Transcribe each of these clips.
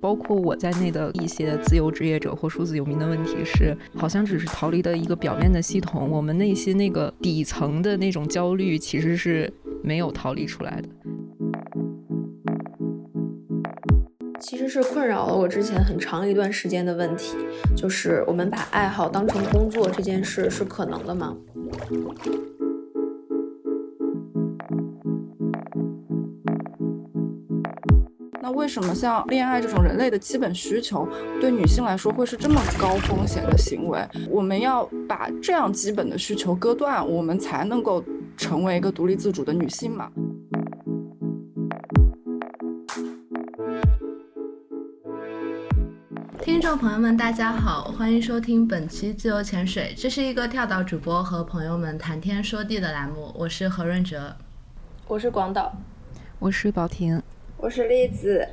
包括我在内的一些自由职业者或数字游民的问题是，好像只是逃离的一个表面的系统，我们内心那个底层的那种焦虑其实是没有逃离出来的。其实是困扰了我之前很长一段时间的问题，就是我们把爱好当成工作这件事是可能的吗？那为什么像恋爱这种人类的基本需求，对女性来说会是这么高风险的行为？我们要把这样基本的需求割断，我们才能够成为一个独立自主的女性嘛？听众朋友们，大家好，欢迎收听本期自由潜水。这是一个跳岛主播和朋友们谈天说地的栏目，我是何润哲，我是广岛，我是宝婷，我是栗子。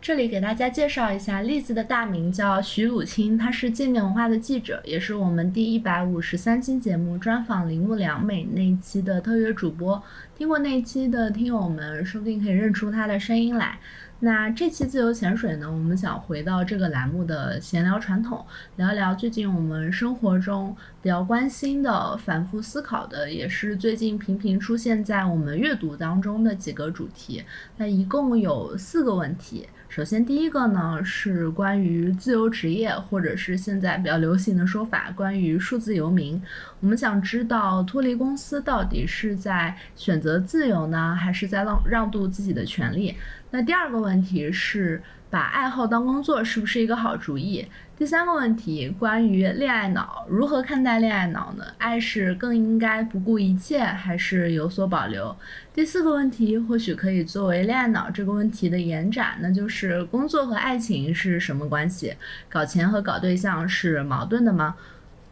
这里给大家介绍一下，栗子的大名叫徐鲁清，他是界面文化的记者，也是我们第一百五十三期节目专访铃木良美那一期的特约主播。听过那一期的听友们，说不定可以认出他的声音来。那这期自由潜水呢，我们想回到这个栏目的闲聊传统，聊一聊最近我们生活中比较关心的、反复思考的，也是最近频频出现在我们阅读当中的几个主题。那一共有四个问题。首先，第一个呢是关于自由职业，或者是现在比较流行的说法，关于数字游民。我们想知道脱离公司到底是在选择自由呢，还是在让让渡自己的权利？那第二个问题是。把爱好当工作是不是一个好主意？第三个问题，关于恋爱脑，如何看待恋爱脑呢？爱是更应该不顾一切，还是有所保留？第四个问题，或许可以作为恋爱脑这个问题的延展，那就是工作和爱情是什么关系？搞钱和搞对象是矛盾的吗？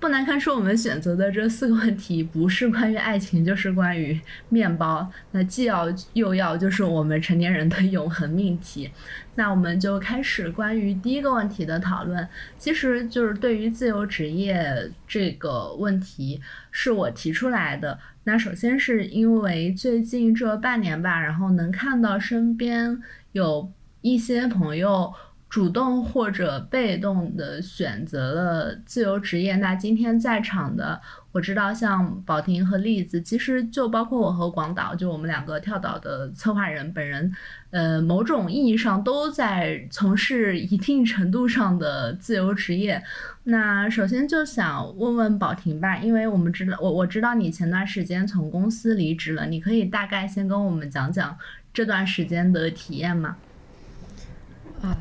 不难看出，我们选择的这四个问题不是关于爱情，就是关于面包。那既要又要，就是我们成年人的永恒命题。那我们就开始关于第一个问题的讨论。其实就是对于自由职业这个问题，是我提出来的。那首先是因为最近这半年吧，然后能看到身边有一些朋友。主动或者被动的选择了自由职业。那今天在场的，我知道像宝婷和栗子，其实就包括我和广岛，就我们两个跳岛的策划人本人，呃，某种意义上都在从事一定程度上的自由职业。那首先就想问问宝婷吧，因为我们知道，我我知道你前段时间从公司离职了，你可以大概先跟我们讲讲这段时间的体验吗？啊，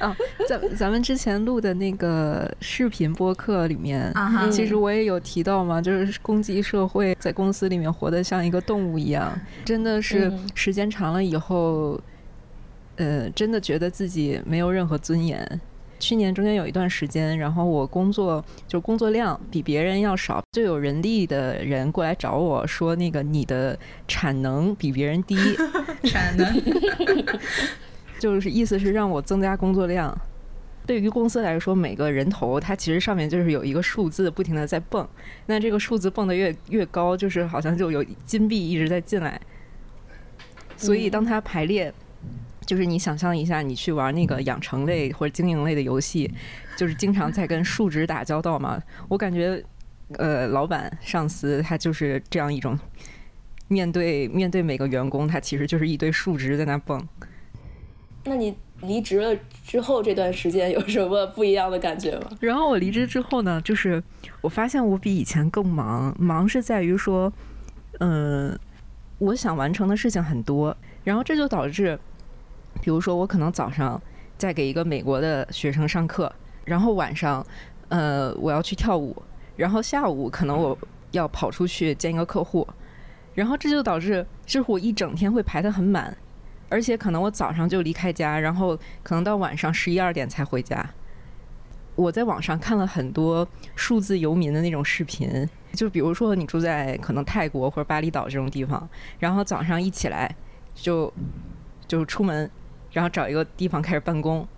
哦，咱咱们之前录的那个视频播客里面，其实我也有提到嘛，就是攻击社会，在公司里面活得像一个动物一样，真的是时间长了以后，呃，真的觉得自己没有任何尊严。去年中间有一段时间，然后我工作就工作量比别人要少，就有人力的人过来找我说：“那个你的产能比别人低。”产能 就是意思是让我增加工作量。对于公司来说，每个人头它其实上面就是有一个数字不停的在蹦，那这个数字蹦的越越高，就是好像就有金币一直在进来。所以当它排列。就是你想象一下，你去玩那个养成类或者经营类的游戏，就是经常在跟数值打交道嘛。我感觉，呃，老板、上司他就是这样一种，面对面对每个员工，他其实就是一堆数值在那蹦。那你离职了之后这段时间有什么不一样的感觉吗？然后我离职之后呢，就是我发现我比以前更忙，忙是在于说，嗯，我想完成的事情很多，然后这就导致。比如说，我可能早上在给一个美国的学生上课，然后晚上，呃，我要去跳舞，然后下午可能我要跑出去见一个客户，然后这就导致就是我一整天会排得很满，而且可能我早上就离开家，然后可能到晚上十一二点才回家。我在网上看了很多数字游民的那种视频，就比如说你住在可能泰国或者巴厘岛这种地方，然后早上一起来就就出门。然后找一个地方开始办公，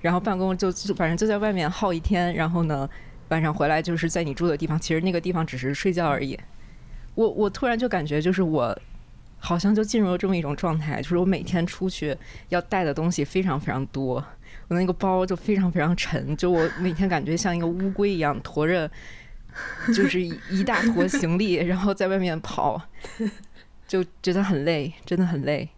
然后办公就就反正就在外面耗一天，然后呢，晚上回来就是在你住的地方，其实那个地方只是睡觉而已。我我突然就感觉，就是我好像就进入了这么一种状态，就是我每天出去要带的东西非常非常多，我那个包就非常非常沉，就我每天感觉像一个乌龟一样驮着，就是一大坨行李，然后在外面跑，就觉得很累，真的很累。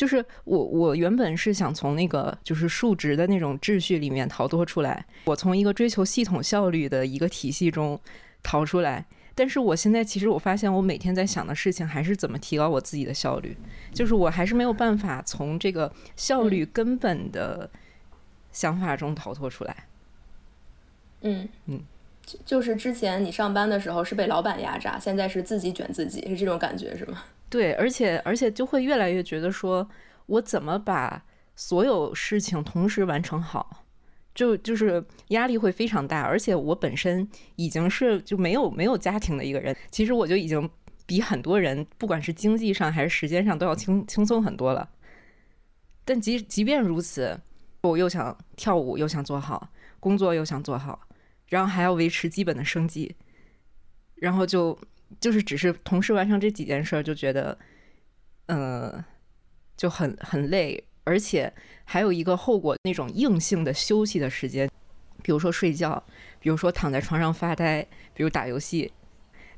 就是我，我原本是想从那个就是数值的那种秩序里面逃脱出来，我从一个追求系统效率的一个体系中逃出来。但是我现在其实我发现，我每天在想的事情还是怎么提高我自己的效率，就是我还是没有办法从这个效率根本的想法中逃脱出来。嗯嗯，就是之前你上班的时候是被老板压榨，现在是自己卷自己，是这种感觉是吗？对，而且而且就会越来越觉得说，我怎么把所有事情同时完成好，就就是压力会非常大。而且我本身已经是就没有没有家庭的一个人，其实我就已经比很多人，不管是经济上还是时间上，都要轻轻松很多了。但即即便如此，我又想跳舞，又想做好工作，又想做好，然后还要维持基本的生计，然后就。就是只是同时完成这几件事儿，就觉得，嗯，就很很累，而且还有一个后果，那种硬性的休息的时间，比如说睡觉，比如说躺在床上发呆，比如打游戏。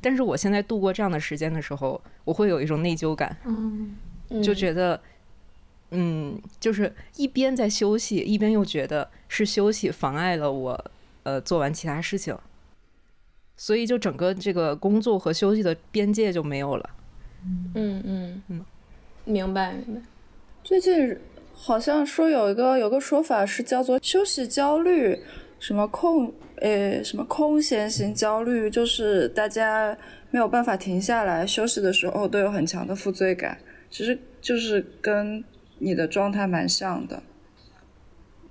但是我现在度过这样的时间的时候，我会有一种内疚感，嗯，就觉得，嗯，就是一边在休息，一边又觉得是休息妨碍了我，呃，做完其他事情。所以，就整个这个工作和休息的边界就没有了。嗯嗯嗯，明白明白。最近好像说有一个有个说法是叫做休息焦虑，什么空呃什么空闲型焦虑，就是大家没有办法停下来休息的时候都有很强的负罪感。其实就是跟你的状态蛮像的。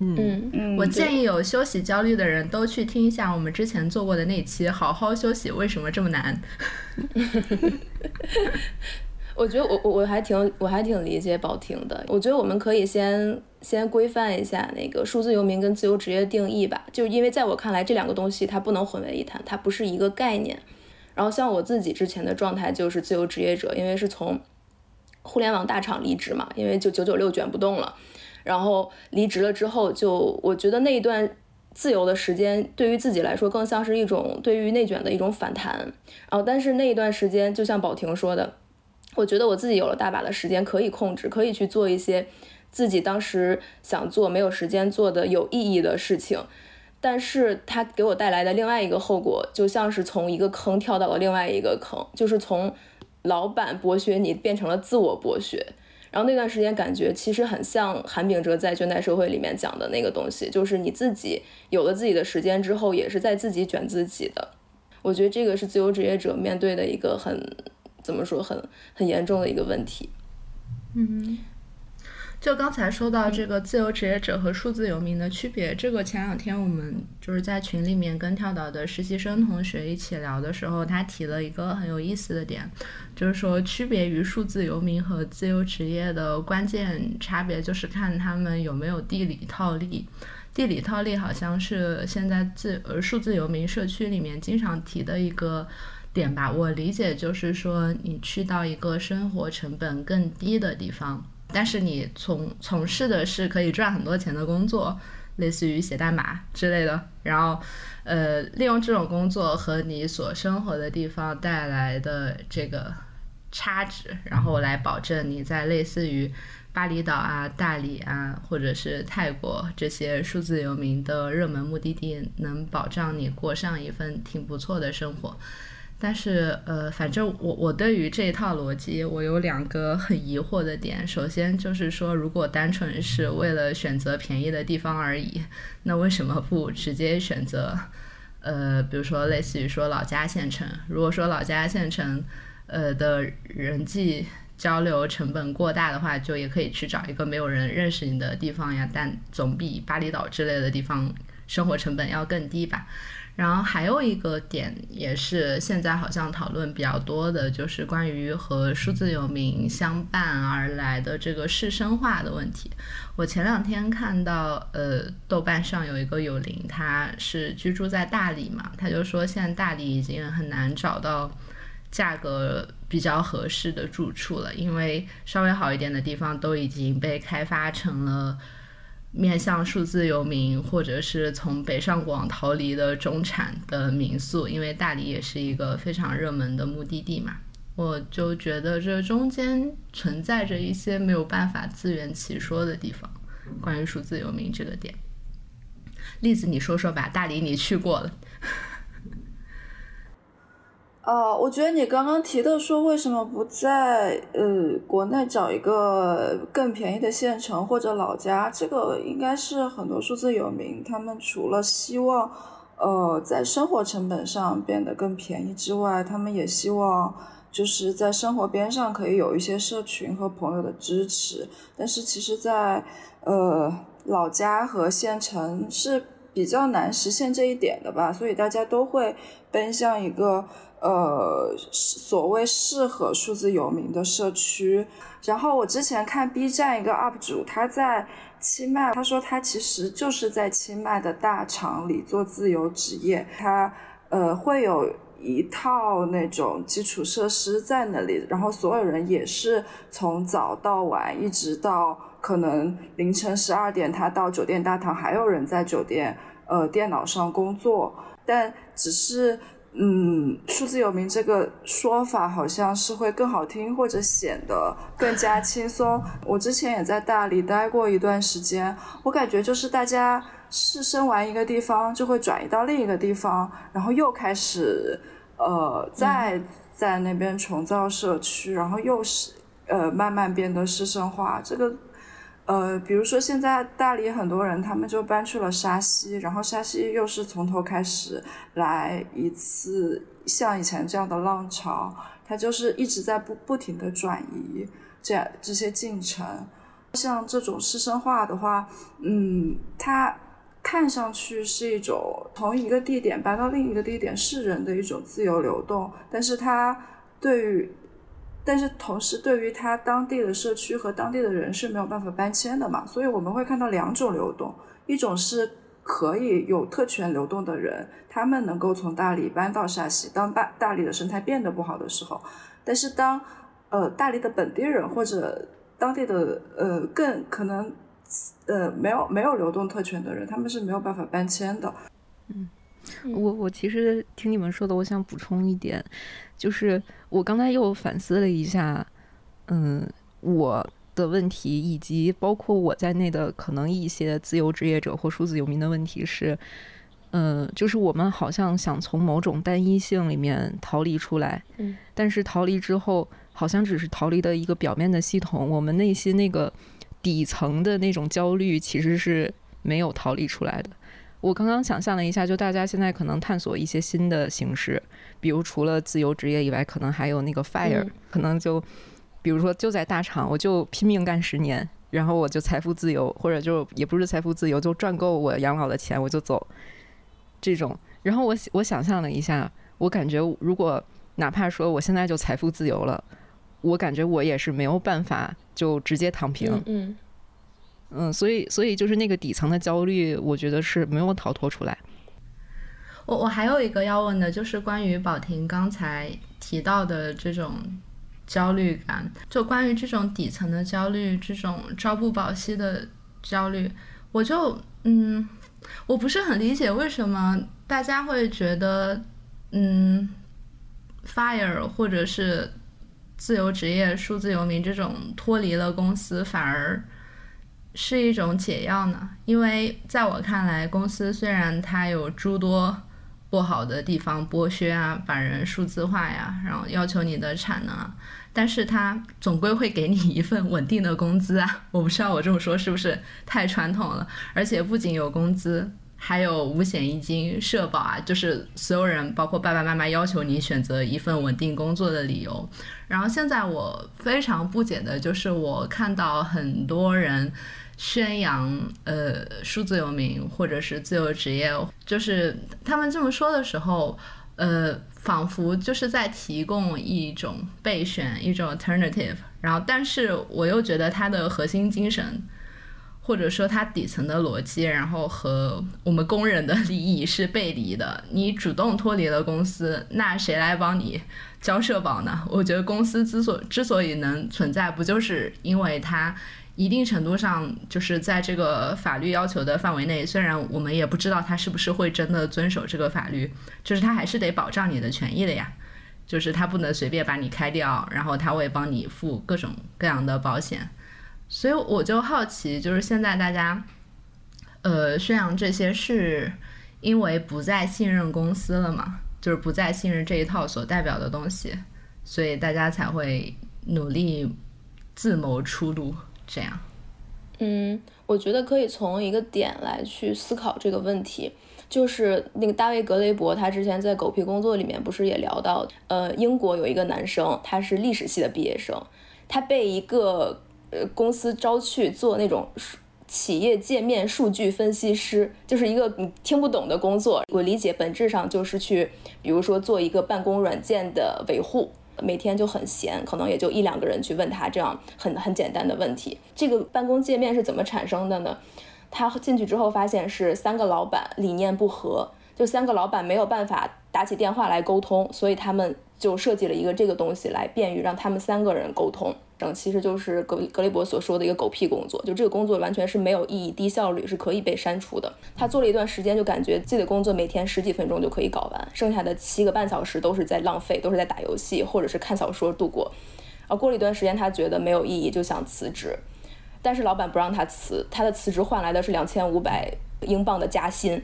嗯嗯，我建议有休息焦虑的人都去听一下我们之前做过的那期《好好休息为什么这么难》。我觉得我我我还挺我还挺理解宝婷的。我觉得我们可以先先规范一下那个数字游民跟自由职业定义吧，就因为在我看来这两个东西它不能混为一谈，它不是一个概念。然后像我自己之前的状态就是自由职业者，因为是从互联网大厂离职嘛，因为就九九六卷不动了。然后离职了之后，就我觉得那一段自由的时间，对于自己来说更像是一种对于内卷的一种反弹。然后，但是那一段时间，就像宝婷说的，我觉得我自己有了大把的时间可以控制，可以去做一些自己当时想做没有时间做的有意义的事情。但是它给我带来的另外一个后果，就像是从一个坑跳到了另外一个坑，就是从老板剥削你变成了自我剥削。然后那段时间感觉其实很像韩炳哲在《倦怠社会》里面讲的那个东西，就是你自己有了自己的时间之后，也是在自己卷自己的。我觉得这个是自由职业者面对的一个很怎么说很很严重的一个问题。嗯。就刚才说到这个自由职业者和数字游民的区别，这个前两天我们就是在群里面跟跳岛的实习生同学一起聊的时候，他提了一个很有意思的点，就是说区别于数字游民和自由职业的关键差别就是看他们有没有地理套利。地理套利好像是现在自呃数字游民社区里面经常提的一个点吧，我理解就是说你去到一个生活成本更低的地方。但是你从从事的是可以赚很多钱的工作，类似于写代码之类的，然后，呃，利用这种工作和你所生活的地方带来的这个差值，然后来保证你在类似于巴厘岛啊、大理啊，或者是泰国这些数字游民的热门目的地，能保障你过上一份挺不错的生活。但是，呃，反正我我对于这一套逻辑，我有两个很疑惑的点。首先就是说，如果单纯是为了选择便宜的地方而已，那为什么不直接选择，呃，比如说类似于说老家县城？如果说老家县城，呃的人际交流成本过大的话，就也可以去找一个没有人认识你的地方呀，但总比巴厘岛之类的地方生活成本要更低吧。然后还有一个点，也是现在好像讨论比较多的，就是关于和数字游民相伴而来的这个市生化的问题。我前两天看到，呃，豆瓣上有一个友邻，他是居住在大理嘛，他就说现在大理已经很难找到价格比较合适的住处了，因为稍微好一点的地方都已经被开发成了。面向数字游民，或者是从北上广逃离的中产的民宿，因为大理也是一个非常热门的目的地嘛，我就觉得这中间存在着一些没有办法自圆其说的地方。关于数字游民这个点，例子你说说吧，大理你去过了。哦，我觉得你刚刚提的说为什么不在呃国内找一个更便宜的县城或者老家，这个应该是很多数字有名他们除了希望呃在生活成本上变得更便宜之外，他们也希望就是在生活边上可以有一些社群和朋友的支持。但是其实，在呃老家和县城是比较难实现这一点的吧，所以大家都会奔向一个。呃，所谓适合数字游民的社区。然后我之前看 B 站一个 UP 主，他在清迈，他说他其实就是在清迈的大厂里做自由职业。他呃会有一套那种基础设施在那里，然后所有人也是从早到晚，一直到可能凌晨十二点，他到酒店大堂还有人在酒店呃电脑上工作，但只是。嗯，数字游民这个说法好像是会更好听，或者显得更加轻松。我之前也在大理待过一段时间，我感觉就是大家试生完一个地方，就会转移到另一个地方，然后又开始呃再在那边重造社区，然后又是呃慢慢变得市生化。这个。呃，比如说现在大理很多人，他们就搬去了沙溪，然后沙溪又是从头开始来一次像以前这样的浪潮，它就是一直在不不停的转移这样这些进程。像这种师生化的话，嗯，它看上去是一种从一个地点搬到另一个地点是人的一种自由流动，但是它对于但是同时，对于他当地的社区和当地的人是没有办法搬迁的嘛，所以我们会看到两种流动，一种是可以有特权流动的人，他们能够从大理搬到沙溪，当大大理的生态变得不好的时候，但是当呃大理的本地人或者当地的呃更可能呃没有没有流动特权的人，他们是没有办法搬迁的。嗯，我我其实听你们说的，我想补充一点。就是我刚才又反思了一下，嗯，我的问题以及包括我在内的可能一些自由职业者或数字游民的问题是，嗯，就是我们好像想从某种单一性里面逃离出来，嗯，但是逃离之后好像只是逃离的一个表面的系统，我们内心那个底层的那种焦虑其实是没有逃离出来的。我刚刚想象了一下，就大家现在可能探索一些新的形式，比如除了自由职业以外，可能还有那个 fire，可能就比如说就在大厂，我就拼命干十年，然后我就财富自由，或者就也不是财富自由，就赚够我养老的钱我就走。这种，然后我我想象了一下，我感觉如果哪怕说我现在就财富自由了，我感觉我也是没有办法就直接躺平。嗯。嗯，嗯所以，所以就是那个底层的焦虑，我觉得是没有逃脱出来。我我还有一个要问的，就是关于宝婷刚才提到的这种焦虑感，就关于这种底层的焦虑，这种朝不保夕的焦虑，我就嗯，我不是很理解为什么大家会觉得，嗯，fire 或者是自由职业、数字游民这种脱离了公司反而。是一种解药呢，因为在我看来，公司虽然它有诸多不好的地方，剥削啊，把人数字化呀，然后要求你的产能啊，但是它总归会给你一份稳定的工资啊。我不知道我这么说是不是太传统了，而且不仅有工资，还有五险一金、社保啊，就是所有人，包括爸爸妈妈，要求你选择一份稳定工作的理由。然后现在我非常不解的就是，我看到很多人。宣扬呃数字游民或者是自由职业，就是他们这么说的时候，呃，仿佛就是在提供一种备选，一种 alternative。然后，但是我又觉得它的核心精神，或者说它底层的逻辑，然后和我们工人的利益是背离的。你主动脱离了公司，那谁来帮你交社保呢？我觉得公司之所之所以能存在，不就是因为它。一定程度上，就是在这个法律要求的范围内，虽然我们也不知道他是不是会真的遵守这个法律，就是他还是得保障你的权益的呀。就是他不能随便把你开掉，然后他会帮你付各种各样的保险。所以我就好奇，就是现在大家，呃，宣扬这些是因为不再信任公司了嘛？就是不再信任这一套所代表的东西，所以大家才会努力自谋出路。这样，嗯，我觉得可以从一个点来去思考这个问题，就是那个大卫格雷伯，他之前在《狗屁工作》里面不是也聊到，呃，英国有一个男生，他是历史系的毕业生，他被一个呃公司招去做那种企业界面数据分析师，就是一个你听不懂的工作，我理解本质上就是去，比如说做一个办公软件的维护。每天就很闲，可能也就一两个人去问他这样很很简单的问题。这个办公界面是怎么产生的呢？他进去之后发现是三个老板理念不合，就三个老板没有办法打起电话来沟通，所以他们就设计了一个这个东西来便于让他们三个人沟通。其实就是格格雷伯所说的一个狗屁工作，就这个工作完全是没有意义、低效率，是可以被删除的。他做了一段时间，就感觉自己的工作每天十几分钟就可以搞完，剩下的七个半小时都是在浪费，都是在打游戏或者是看小说度过。而过了一段时间，他觉得没有意义，就想辞职，但是老板不让他辞，他的辞职换来的是两千五百英镑的加薪。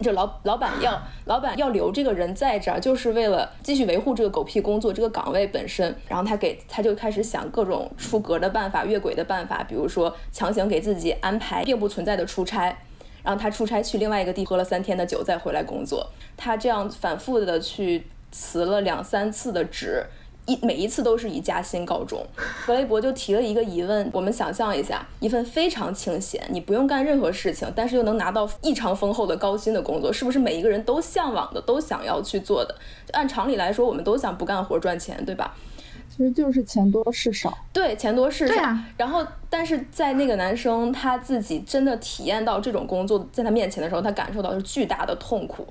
这老老板要老板要留这个人在这儿，就是为了继续维护这个狗屁工作这个岗位本身。然后他给他就开始想各种出格的办法、越轨的办法，比如说强行给自己安排并不存在的出差，然后他出差去另外一个地喝了三天的酒再回来工作。他这样反复的去辞了两三次的职。一每一次都是以加薪告终，格雷伯就提了一个疑问：我们想象一下，一份非常清闲，你不用干任何事情，但是又能拿到异常丰厚的高薪的工作，是不是每一个人都向往的，都想要去做的？按常理来说，我们都想不干活赚钱，对吧？其实就是钱多事少。对，钱多事少。啊。然后，但是在那个男生他自己真的体验到这种工作在他面前的时候，他感受到是巨大的痛苦，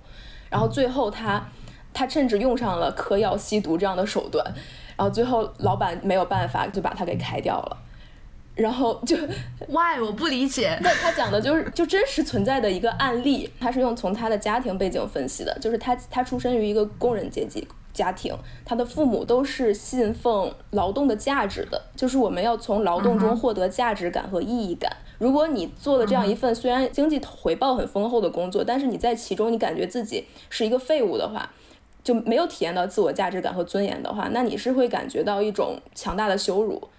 然后最后他。他甚至用上了嗑药、吸毒这样的手段，然后最后老板没有办法就把他给开掉了，然后就 why 我不理解。那他讲的就是就真实存在的一个案例，他是用从他的家庭背景分析的，就是他他出身于一个工人阶级家庭，他的父母都是信奉劳动的价值的，就是我们要从劳动中获得价值感和意义感。如果你做了这样一份虽然经济回报很丰厚的工作，但是你在其中你感觉自己是一个废物的话。就没有体验到自我价值感和尊严的话，那你是会感觉到一种强大的羞辱，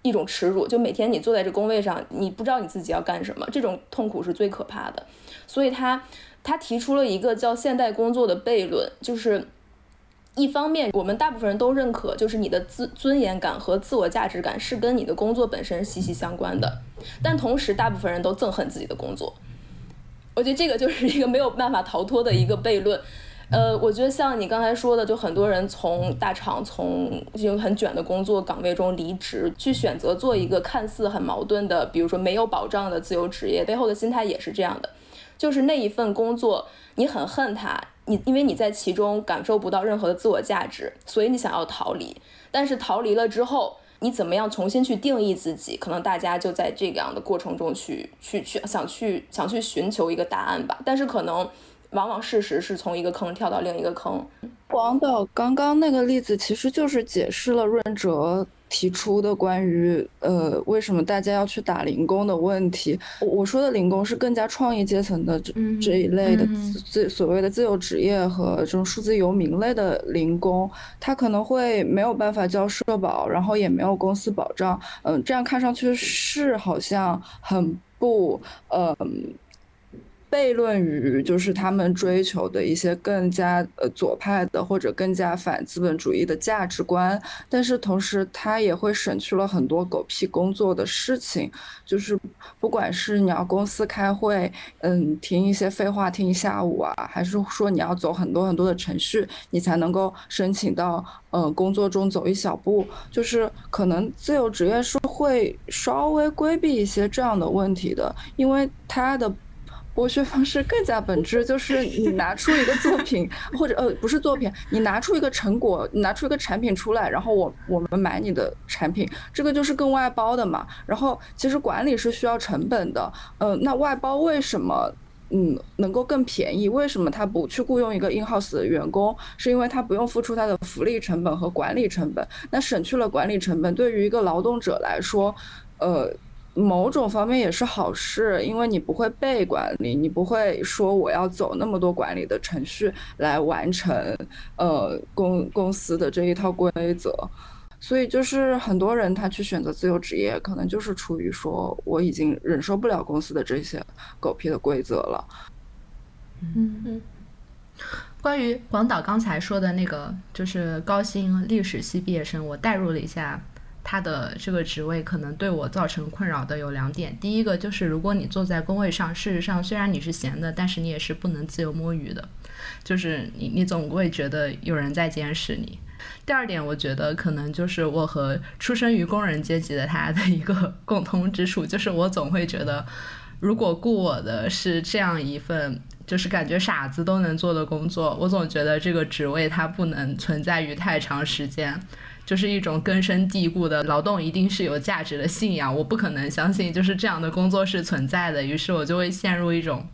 一种耻辱。就每天你坐在这工位上，你不知道你自己要干什么，这种痛苦是最可怕的。所以他他提出了一个叫现代工作的悖论，就是一方面我们大部分人都认可，就是你的自尊严感和自我价值感是跟你的工作本身息息相关的，但同时大部分人都憎恨自己的工作。我觉得这个就是一个没有办法逃脱的一个悖论。呃，我觉得像你刚才说的，就很多人从大厂、从已经很卷的工作岗位中离职，去选择做一个看似很矛盾的，比如说没有保障的自由职业，背后的心态也是这样的，就是那一份工作你很恨它，你因为你在其中感受不到任何的自我价值，所以你想要逃离。但是逃离了之后，你怎么样重新去定义自己？可能大家就在这样的过程中去去去想去想去寻求一个答案吧。但是可能。往往事实是从一个坑跳到另一个坑。王导刚刚那个例子其实就是解释了润哲提出的关于呃为什么大家要去打零工的问题。我说的零工是更加创业阶层的这这一类的自所谓的自由职业和这种数字游民类的零工，他可能会没有办法交社保，然后也没有公司保障。嗯，这样看上去是好像很不嗯。悖论于就是他们追求的一些更加呃左派的或者更加反资本主义的价值观，但是同时他也会省去了很多狗屁工作的事情，就是不管是你要公司开会，嗯，听一些废话听一下午啊，还是说你要走很多很多的程序，你才能够申请到嗯工作中走一小步，就是可能自由职业是会稍微规避一些这样的问题的，因为它的。剥削方式更加本质，就是你拿出一个作品，或者呃不是作品，你拿出一个成果，你拿出一个产品出来，然后我我们买你的产品，这个就是更外包的嘛。然后其实管理是需要成本的，嗯，那外包为什么嗯能够更便宜？为什么他不去雇佣一个 in house 的员工？是因为他不用付出他的福利成本和管理成本，那省去了管理成本，对于一个劳动者来说，呃。某种方面也是好事，因为你不会被管理，你不会说我要走那么多管理的程序来完成，呃，公公司的这一套规则，所以就是很多人他去选择自由职业，可能就是出于说我已经忍受不了公司的这些狗屁的规则了。嗯嗯，关于广岛刚才说的那个，就是高薪历史系毕业生，我代入了一下。他的这个职位可能对我造成困扰的有两点，第一个就是如果你坐在工位上，事实上虽然你是闲的，但是你也是不能自由摸鱼的，就是你你总会觉得有人在监视你。第二点，我觉得可能就是我和出生于工人阶级的他的一个共通之处，就是我总会觉得，如果雇我的是这样一份就是感觉傻子都能做的工作，我总觉得这个职位它不能存在于太长时间。就是一种根深蒂固的劳动一定是有价值的信仰，我不可能相信就是这样的工作是存在的，于是我就会陷入一种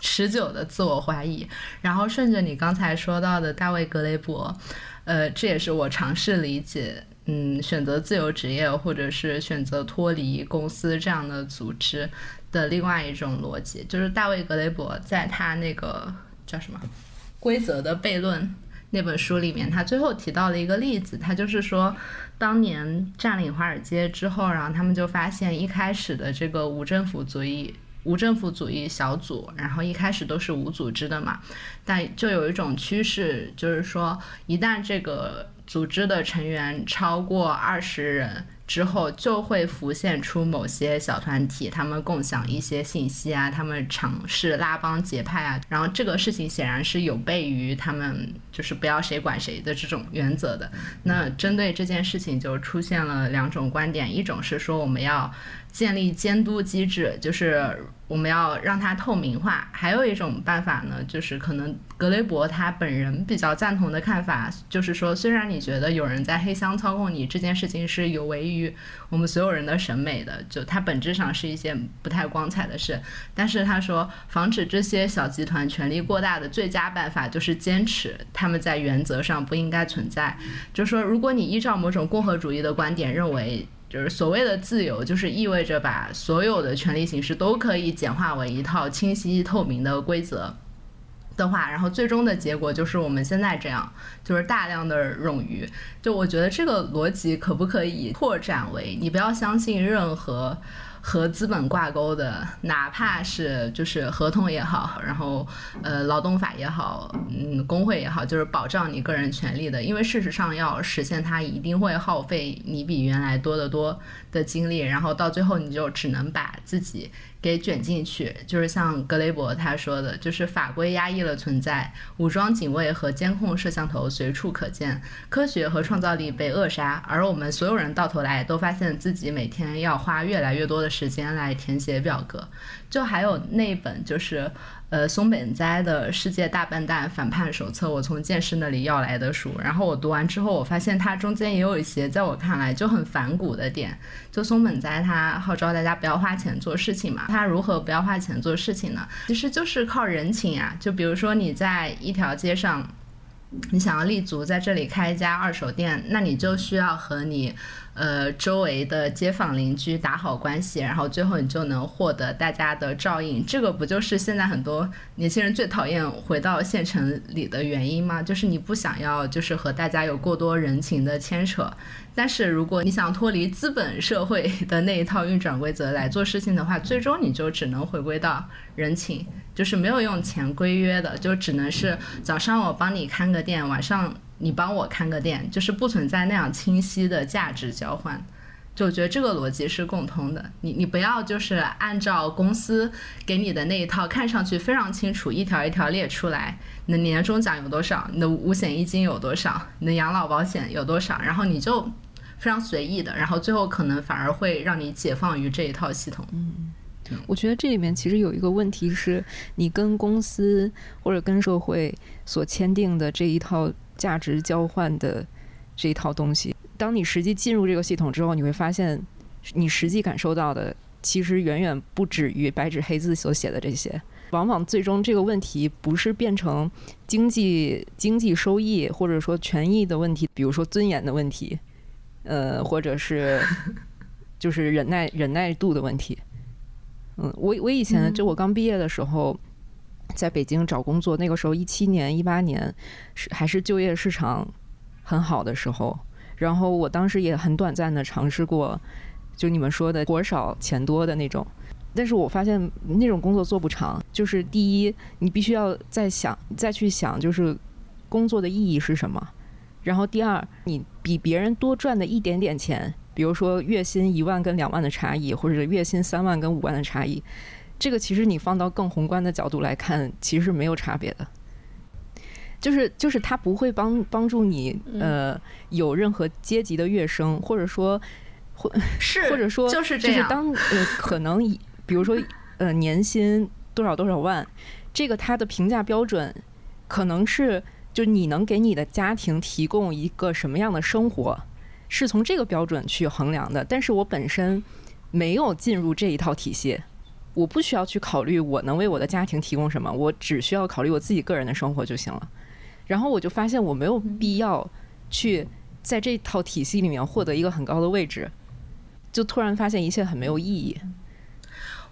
持久的自我怀疑。然后顺着你刚才说到的大卫格雷伯，呃，这也是我尝试理解，嗯，选择自由职业或者是选择脱离公司这样的组织的另外一种逻辑，就是大卫格雷伯在他那个叫什么规则的悖论。那本书里面，他最后提到了一个例子，他就是说，当年占领华尔街之后，然后他们就发现，一开始的这个无政府主义、无政府主义小组，然后一开始都是无组织的嘛，但就有一种趋势，就是说，一旦这个组织的成员超过二十人。之后就会浮现出某些小团体，他们共享一些信息啊，他们尝试拉帮结派啊，然后这个事情显然是有悖于他们就是不要谁管谁的这种原则的。那针对这件事情就出现了两种观点，一种是说我们要。建立监督机制，就是我们要让它透明化。还有一种办法呢，就是可能格雷伯他本人比较赞同的看法，就是说，虽然你觉得有人在黑箱操控你这件事情是有违于我们所有人的审美的，就它本质上是一件不太光彩的事。但是他说，防止这些小集团权力过大的最佳办法就是坚持他们在原则上不应该存在。就说，如果你依照某种共和主义的观点认为。就是所谓的自由，就是意味着把所有的权利形式都可以简化为一套清晰透明的规则的话，然后最终的结果就是我们现在这样，就是大量的冗余。就我觉得这个逻辑可不可以扩展为，你不要相信任何。和资本挂钩的，哪怕是就是合同也好，然后呃劳动法也好，嗯工会也好，就是保障你个人权利的，因为事实上要实现它，一定会耗费你比原来多得多的经历，然后到最后你就只能把自己。给卷进去，就是像格雷伯他说的，就是法规压抑了存在，武装警卫和监控摄像头随处可见，科学和创造力被扼杀，而我们所有人到头来都发现自己每天要花越来越多的时间来填写表格，就还有那本就是。呃，松本哉的《世界大笨蛋反叛手册》，我从剑师那里要来的书。然后我读完之后，我发现它中间也有一些在我看来就很反骨的点。就松本哉他号召大家不要花钱做事情嘛，他如何不要花钱做事情呢？其实就是靠人情啊。就比如说你在一条街上。你想要立足在这里开一家二手店，那你就需要和你。呃，周围的街坊邻居打好关系，然后最后你就能获得大家的照应。这个不就是现在很多年轻人最讨厌回到县城里的原因吗？就是你不想要，就是和大家有过多人情的牵扯。但是如果你想脱离资本社会的那一套运转规则来做事情的话，最终你就只能回归到人情，就是没有用钱规约的，就只能是早上我帮你看个店，晚上。你帮我看个店，就是不存在那样清晰的价值交换，就我觉得这个逻辑是共通的。你你不要就是按照公司给你的那一套，看上去非常清楚，一条一条列出来，你的年终奖有多少，你的五险一金有多少，你的养老保险有多少，然后你就非常随意的，然后最后可能反而会让你解放于这一套系统。嗯，我觉得这里面其实有一个问题是，你跟公司或者跟社会所签订的这一套。价值交换的这一套东西，当你实际进入这个系统之后，你会发现，你实际感受到的其实远远不止于白纸黑字所写的这些。往往最终这个问题不是变成经济经济收益或者说权益的问题，比如说尊严的问题，呃，或者是 就是忍耐忍耐度的问题。嗯，我我以前就我刚毕业的时候。在北京找工作，那个时候一七年、一八年是还是就业市场很好的时候。然后我当时也很短暂的尝试过，就你们说的活少钱多的那种。但是我发现那种工作做不长。就是第一，你必须要再想、再去想，就是工作的意义是什么。然后第二，你比别人多赚的一点点钱，比如说月薪一万跟两万的差异，或者月薪三万跟五万的差异。这个其实你放到更宏观的角度来看，其实是没有差别的，就是就是它不会帮帮助你呃有任何阶级的跃升，或者说或 是或者说就是这样，当呃可能比如说呃年薪多少多少万，这个它的评价标准可能是就你能给你的家庭提供一个什么样的生活，是从这个标准去衡量的。但是我本身没有进入这一套体系。我不需要去考虑我能为我的家庭提供什么，我只需要考虑我自己个人的生活就行了。然后我就发现我没有必要去在这套体系里面获得一个很高的位置，就突然发现一切很没有意义。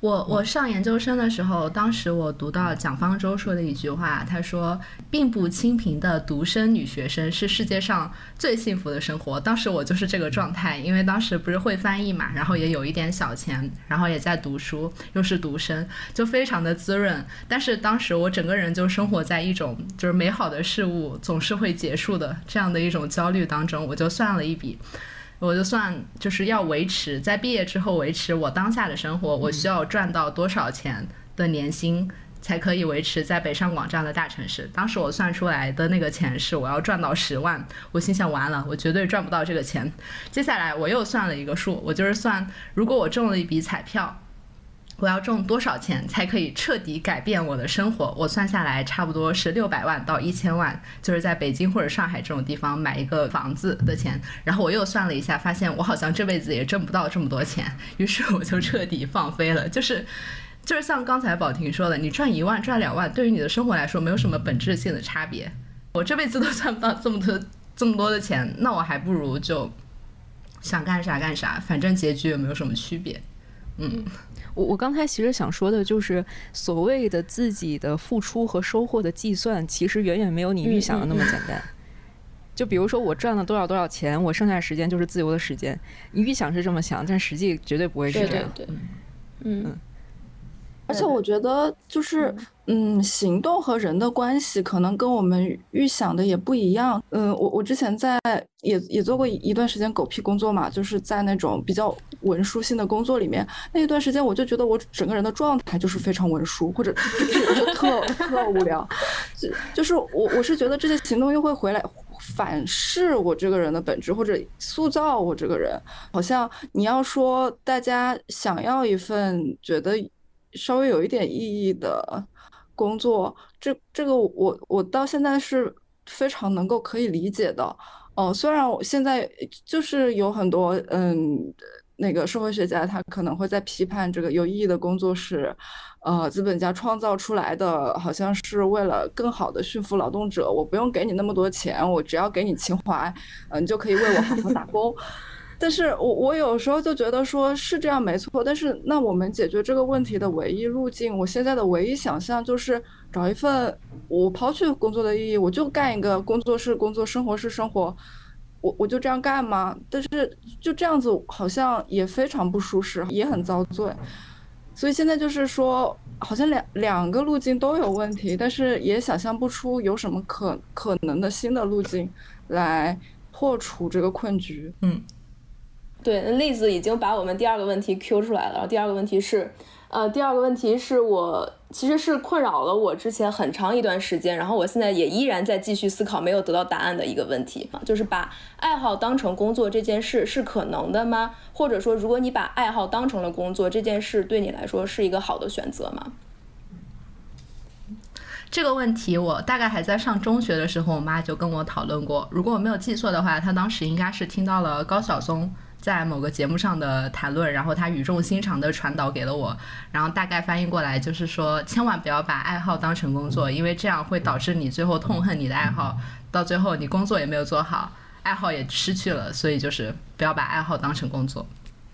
我我上研究生的时候，当时我读到蒋方舟说的一句话，他说：“并不清贫的独生女学生是世界上最幸福的生活。”当时我就是这个状态，因为当时不是会翻译嘛，然后也有一点小钱，然后也在读书，又是独生，就非常的滋润。但是当时我整个人就生活在一种就是美好的事物总是会结束的这样的一种焦虑当中，我就算了一笔。我就算就是要维持在毕业之后维持我当下的生活，我需要赚到多少钱的年薪才可以维持在北上广这样的大城市？当时我算出来的那个钱是我要赚到十万，我心想完了，我绝对赚不到这个钱。接下来我又算了一个数，我就是算如果我中了一笔彩票。我要挣多少钱才可以彻底改变我的生活？我算下来差不多是六百万到一千万，就是在北京或者上海这种地方买一个房子的钱。然后我又算了一下，发现我好像这辈子也挣不到这么多钱，于是我就彻底放飞了。就是，就是像刚才宝婷说的，你赚一万、赚两万，对于你的生活来说没有什么本质性的差别。我这辈子都赚不到这么多这么多的钱，那我还不如就想干啥干啥，反正结局也没有什么区别。嗯。我我刚才其实想说的就是，所谓的自己的付出和收获的计算，其实远远没有你预想的那么简单。就比如说，我赚了多少多少钱，我剩下时间就是自由的时间。你预想是这么想，但实际绝对不会是这样。对，嗯。而且我觉得，就是嗯，行动和人的关系可能跟我们预想的也不一样。嗯，我我之前在也也做过一段时间狗屁工作嘛，就是在那种比较文书性的工作里面，那一段时间我就觉得我整个人的状态就是非常文书，或者就就特特无聊。就就是我我是觉得这些行动又会回来反噬我这个人的本质，或者塑造我这个人。好像你要说大家想要一份觉得。稍微有一点意义的工作，这这个我我到现在是非常能够可以理解的。哦，虽然我现在就是有很多嗯那个社会学家他可能会在批判这个有意义的工作是，呃，资本家创造出来的，好像是为了更好的驯服劳动者。我不用给你那么多钱，我只要给你情怀，嗯，你就可以为我好好打工。但是我我有时候就觉得说是这样没错，但是那我们解决这个问题的唯一路径，我现在的唯一想象就是找一份我抛去工作的意义，我就干一个工作是工作，生活是生活。我我就这样干吗？但是就这样子好像也非常不舒适，也很遭罪。所以现在就是说，好像两两个路径都有问题，但是也想象不出有什么可可能的新的路径来破除这个困局。嗯，对，例子已经把我们第二个问题 Q 出来了。第二个问题是。呃，第二个问题是我其实是困扰了我之前很长一段时间，然后我现在也依然在继续思考没有得到答案的一个问题，就是把爱好当成工作这件事是可能的吗？或者说，如果你把爱好当成了工作这件事，对你来说是一个好的选择吗？这个问题我大概还在上中学的时候，我妈就跟我讨论过。如果我没有记错的话，她当时应该是听到了高晓松。在某个节目上的谈论，然后他语重心长的传导给了我，然后大概翻译过来就是说，千万不要把爱好当成工作，因为这样会导致你最后痛恨你的爱好，到最后你工作也没有做好，爱好也失去了，所以就是不要把爱好当成工作。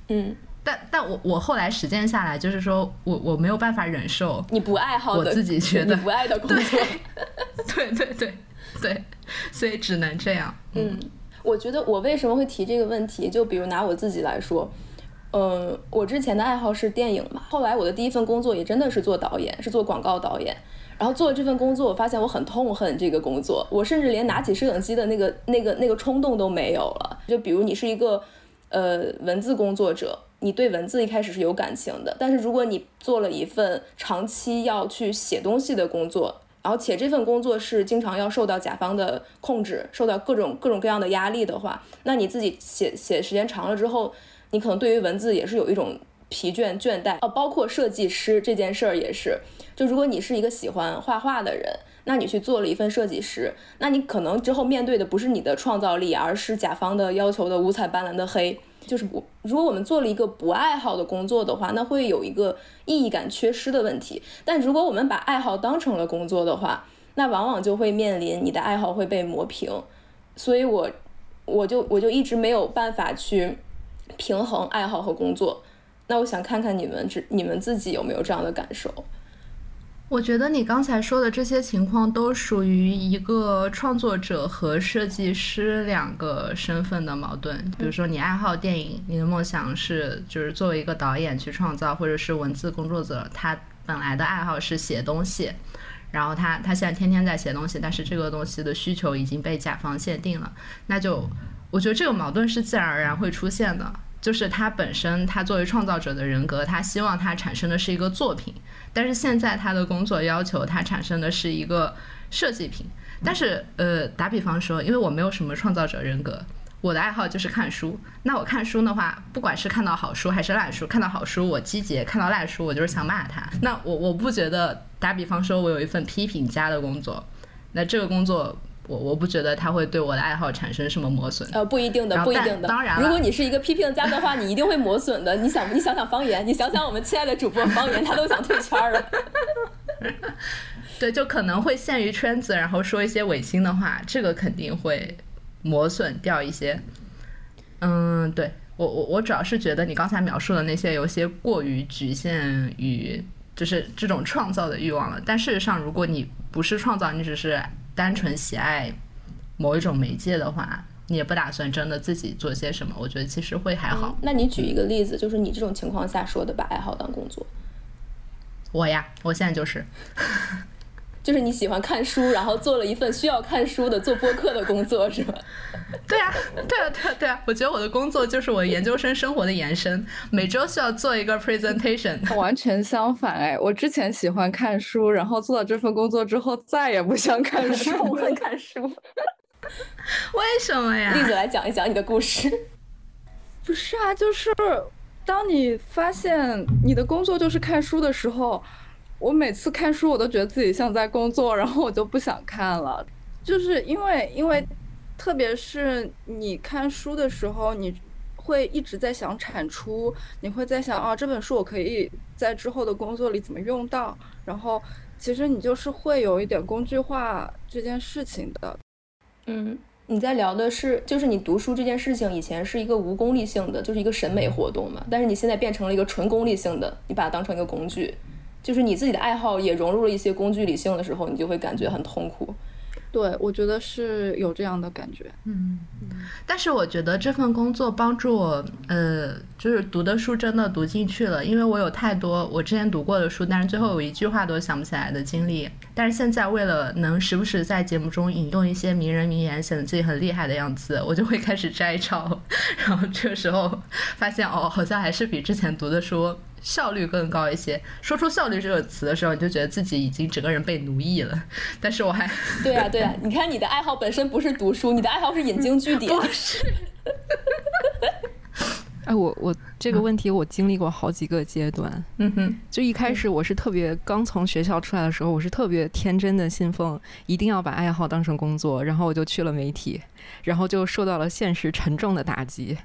嗯，但但我我后来实践下来，就是说我我没有办法忍受你不爱好我自己觉得不爱的工作，对对对对，所以只能这样。嗯。我觉得我为什么会提这个问题？就比如拿我自己来说，嗯，我之前的爱好是电影嘛，后来我的第一份工作也真的是做导演，是做广告导演。然后做了这份工作，我发现我很痛恨这个工作，我甚至连拿起摄影机的那个、那个、那个冲动都没有了。就比如你是一个呃文字工作者，你对文字一开始是有感情的，但是如果你做了一份长期要去写东西的工作，然后且这份工作是经常要受到甲方的控制，受到各种各种各样的压力的话，那你自己写写时间长了之后，你可能对于文字也是有一种疲倦倦怠哦。包括设计师这件事儿也是，就如果你是一个喜欢画画的人，那你去做了一份设计师，那你可能之后面对的不是你的创造力，而是甲方的要求的五彩斑斓的黑。就是不，如果我们做了一个不爱好的工作的话，那会有一个意义感缺失的问题。但如果我们把爱好当成了工作的话，那往往就会面临你的爱好会被磨平。所以我，我就我就一直没有办法去平衡爱好和工作。那我想看看你们，这你们自己有没有这样的感受？我觉得你刚才说的这些情况都属于一个创作者和设计师两个身份的矛盾。比如说，你爱好电影，你的梦想是就是作为一个导演去创造，或者是文字工作者，他本来的爱好是写东西，然后他他现在天天在写东西，但是这个东西的需求已经被甲方限定了，那就我觉得这个矛盾是自然而然会出现的。就是他本身，他作为创造者的人格，他希望他产生的是一个作品，但是现在他的工作要求他产生的是一个设计品。但是，呃，打比方说，因为我没有什么创造者人格，我的爱好就是看书。那我看书的话，不管是看到好书还是烂书，看到好书我积极，看到烂书我就是想骂他。那我我不觉得，打比方说，我有一份批评家的工作，那这个工作。我我不觉得他会对我的爱好产生什么磨损。呃，不一定的，不一定的。当然，如果你是一个批评家的话，你一定会磨损的。你想，你想想方言，你想想我们亲爱的主播方言，他都想退圈了。对，就可能会限于圈子，然后说一些违心的话，这个肯定会磨损掉一些。嗯，对我我我主要是觉得你刚才描述的那些有些过于局限于就是这种创造的欲望了。但事实上，如果你不是创造，你只是。单纯喜爱某一种媒介的话，你也不打算真的自己做些什么。我觉得其实会还好。那你举一个例子，就是你这种情况下说的把爱好当工作。我呀，我现在就是。就是你喜欢看书，然后做了一份需要看书的做播客的工作，是吧？对啊，对啊，对啊，对啊！我觉得我的工作就是我研究生生活的延伸，每周需要做一个 presentation。完全相反哎，我之前喜欢看书，然后做了这份工作之后，再也不想看 书，不会看书。为什么呀？例子来讲一讲你的故事。不是啊，就是当你发现你的工作就是看书的时候。我每次看书，我都觉得自己像在工作，然后我就不想看了。就是因为，因为，特别是你看书的时候，你会一直在想产出，你会在想啊，这本书我可以在之后的工作里怎么用到，然后其实你就是会有一点工具化这件事情的。嗯，你在聊的是，就是你读书这件事情以前是一个无功利性的，就是一个审美活动嘛，但是你现在变成了一个纯功利性的，你把它当成一个工具，就是你自己的爱好也融入了一些工具理性的时候，你就会感觉很痛苦。对，我觉得是有这样的感觉。嗯，但是我觉得这份工作帮助我，呃，就是读的书真的读进去了，因为我有太多我之前读过的书，但是最后有一句话都想不起来的经历。但是现在为了能时不时在节目中引用一些名人名言，显得自己很厉害的样子，我就会开始摘抄。然后这个时候发现，哦，好像还是比之前读的书。效率更高一些。说出“效率”这个词的时候，你就觉得自己已经整个人被奴役了。但是我还 对啊，对啊，你看你的爱好本身不是读书，你的爱好是引经据典。不是。哎，我我这个问题我经历过好几个阶段。嗯哼。就一开始我是特别刚从学校出来的时候，我是特别天真的信奉一定要把爱好当成工作，然后我就去了媒体，然后就受到了现实沉重的打击。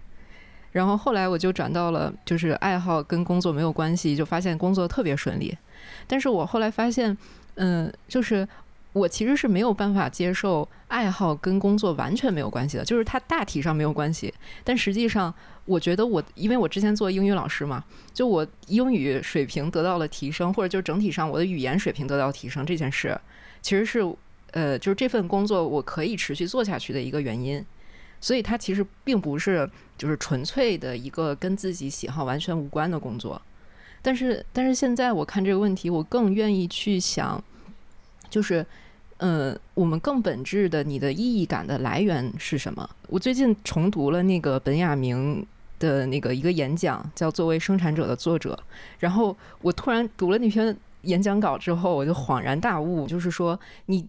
然后后来我就转到了，就是爱好跟工作没有关系，就发现工作特别顺利。但是我后来发现，嗯，就是我其实是没有办法接受爱好跟工作完全没有关系的，就是它大体上没有关系。但实际上，我觉得我因为我之前做英语老师嘛，就我英语水平得到了提升，或者就整体上我的语言水平得到提升这件事，其实是呃，就是这份工作我可以持续做下去的一个原因。所以它其实并不是就是纯粹的一个跟自己喜好完全无关的工作，但是但是现在我看这个问题，我更愿意去想，就是嗯，我们更本质的你的意义感的来源是什么？我最近重读了那个本雅明的那个一个演讲，叫《作为生产者的作者》，然后我突然读了那篇演讲稿之后，我就恍然大悟，就是说你。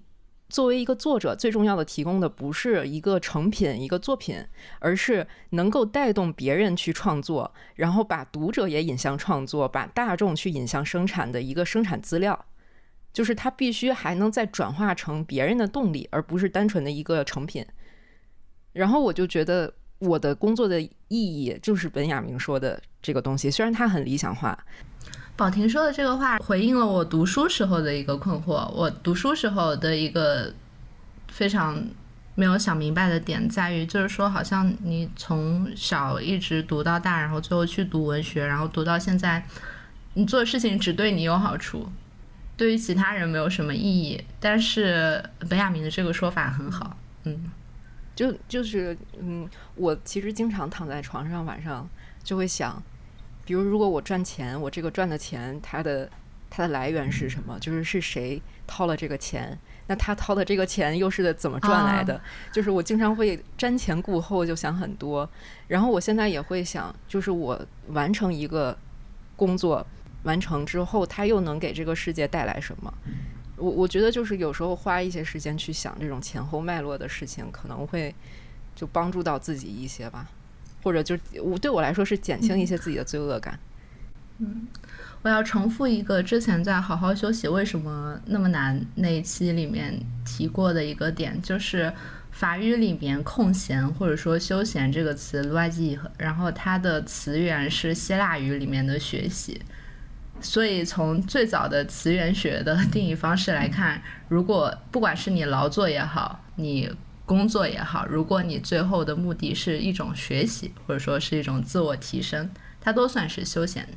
作为一个作者，最重要的提供的不是一个成品、一个作品，而是能够带动别人去创作，然后把读者也引向创作，把大众去引向生产的一个生产资料。就是它必须还能再转化成别人的动力，而不是单纯的一个成品。然后我就觉得我的工作的意义就是本雅明说的这个东西，虽然它很理想化。宝婷说的这个话回应了我读书时候的一个困惑。我读书时候的一个非常没有想明白的点在于，就是说，好像你从小一直读到大，然后最后去读文学，然后读到现在，你做的事情只对你有好处，对于其他人没有什么意义。但是本雅明的这个说法很好，嗯，就就是嗯，我其实经常躺在床上，晚上就会想。比如，如果我赚钱，我这个赚的钱，它的它的来源是什么？就是是谁掏了这个钱？那他掏的这个钱又是怎么赚来的？就是我经常会瞻前顾后，就想很多。然后我现在也会想，就是我完成一个工作完成之后，它又能给这个世界带来什么？我我觉得就是有时候花一些时间去想这种前后脉络的事情，可能会就帮助到自己一些吧。或者就我对我来说是减轻一些自己的罪恶感。嗯，我要重复一个之前在好好休息为什么那么难那一期里面提过的一个点，就是法语里面空闲或者说休闲这个词 l o i s 然后它的词源是希腊语里面的学习，所以从最早的词源学的定义方式来看，如果不管是你劳作也好，你工作也好，如果你最后的目的是一种学习，或者说是一种自我提升，它都算是休闲。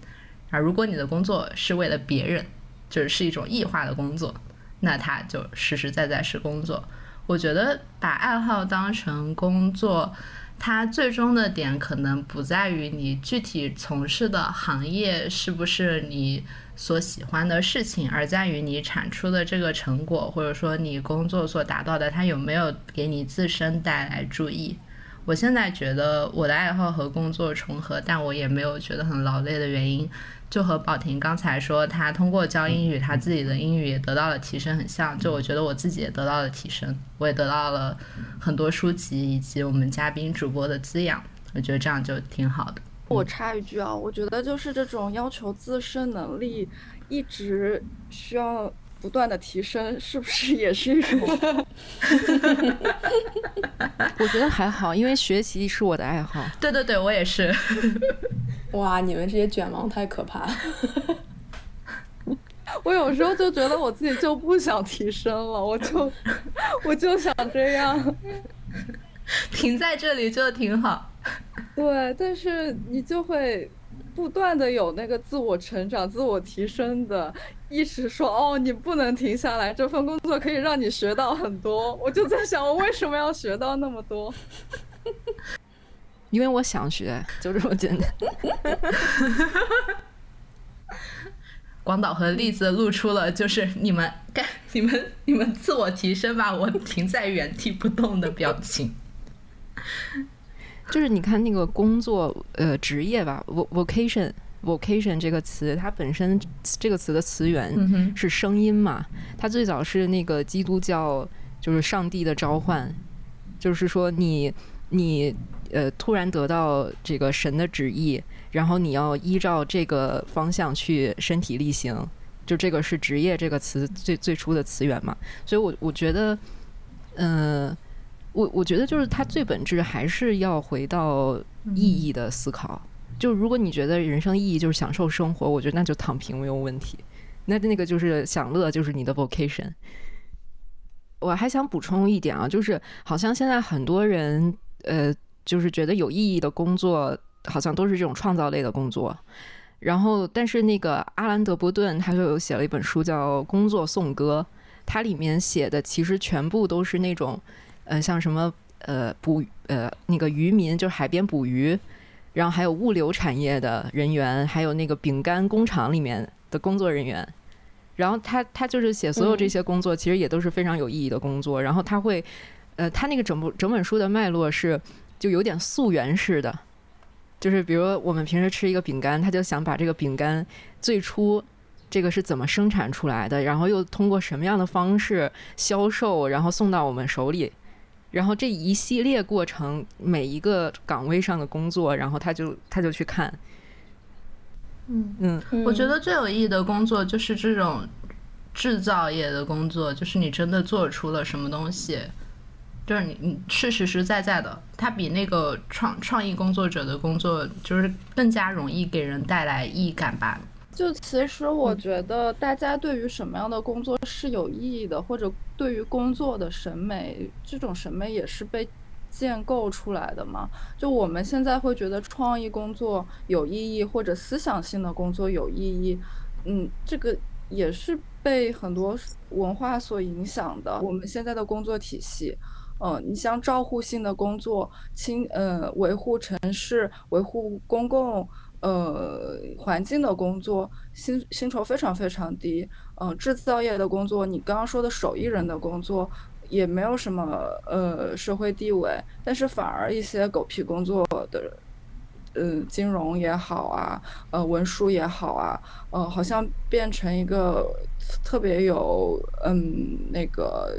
而如果你的工作是为了别人，就是是一种异化的工作，那它就实实在在是工作。我觉得把爱好当成工作，它最终的点可能不在于你具体从事的行业是不是你。所喜欢的事情，而在于你产出的这个成果，或者说你工作所达到的，它有没有给你自身带来注意。我现在觉得我的爱好和工作重合，但我也没有觉得很劳累的原因，就和宝婷刚才说，她通过教英语，她自己的英语也得到了提升，很像。就我觉得我自己也得到了提升，我也得到了很多书籍以及我们嘉宾主播的滋养，我觉得这样就挺好的。我插一句啊，我觉得就是这种要求自身能力一直需要不断的提升，是不是也是一种 我觉得还好，因为学习是我的爱好。对对对，我也是。哇，你们这些卷王太可怕。我有时候就觉得我自己就不想提升了，我就 我就想这样，停在这里就挺好。对，但是你就会不断的有那个自我成长、自我提升的意识，说哦，你不能停下来，这份工作可以让你学到很多。我就在想，我为什么要学到那么多？因为我想学，就这么简单。广岛和栗子露出了就是你们干你们你们自我提升吧，我停在原地不动的表情。就是你看那个工作呃职业吧，vocation vocation 这个词，它本身这个词的词源是声音嘛，它最早是那个基督教就是上帝的召唤，就是说你你呃突然得到这个神的旨意。然后你要依照这个方向去身体力行，就这个是职业这个词最最初的词源嘛。所以，我我觉得，嗯，我我觉得就是它最本质还是要回到意义的思考。就如果你觉得人生意义就是享受生活，我觉得那就躺平没有问题。那那个就是享乐，就是你的 vocation。我还想补充一点啊，就是好像现在很多人呃，就是觉得有意义的工作。好像都是这种创造类的工作，然后但是那个阿兰德波顿他就有写了一本书叫《工作颂歌》，它里面写的其实全部都是那种，呃，像什么呃捕呃那个渔民，就是海边捕鱼，然后还有物流产业的人员，还有那个饼干工厂里面的工作人员，然后他他就是写所有这些工作，其实也都是非常有意义的工作，然后他会，呃，他那个整部整本书的脉络是就有点溯源式的。就是比如我们平时吃一个饼干，他就想把这个饼干最初这个是怎么生产出来的，然后又通过什么样的方式销售，然后送到我们手里，然后这一系列过程每一个岗位上的工作，然后他就他就去看。嗯嗯，我觉得最有意义的工作就是这种制造业的工作，就是你真的做出了什么东西。就是你，你是实实在在的，它比那个创创意工作者的工作就是更加容易给人带来意义感吧。就其实我觉得，大家对于什么样的工作是有意义的，或者对于工作的审美，这种审美也是被建构出来的嘛。就我们现在会觉得创意工作有意义，或者思想性的工作有意义，嗯，这个也是被很多文化所影响的。我们现在的工作体系。嗯，你像照护性的工作，清呃维护城市、维护公共呃环境的工作，薪薪酬非常非常低。嗯，制造业的工作，你刚刚说的手艺人的工作，也没有什么呃社会地位，但是反而一些狗屁工作的，嗯，金融也好啊，呃，文书也好啊，呃，好像变成一个特别有嗯那个。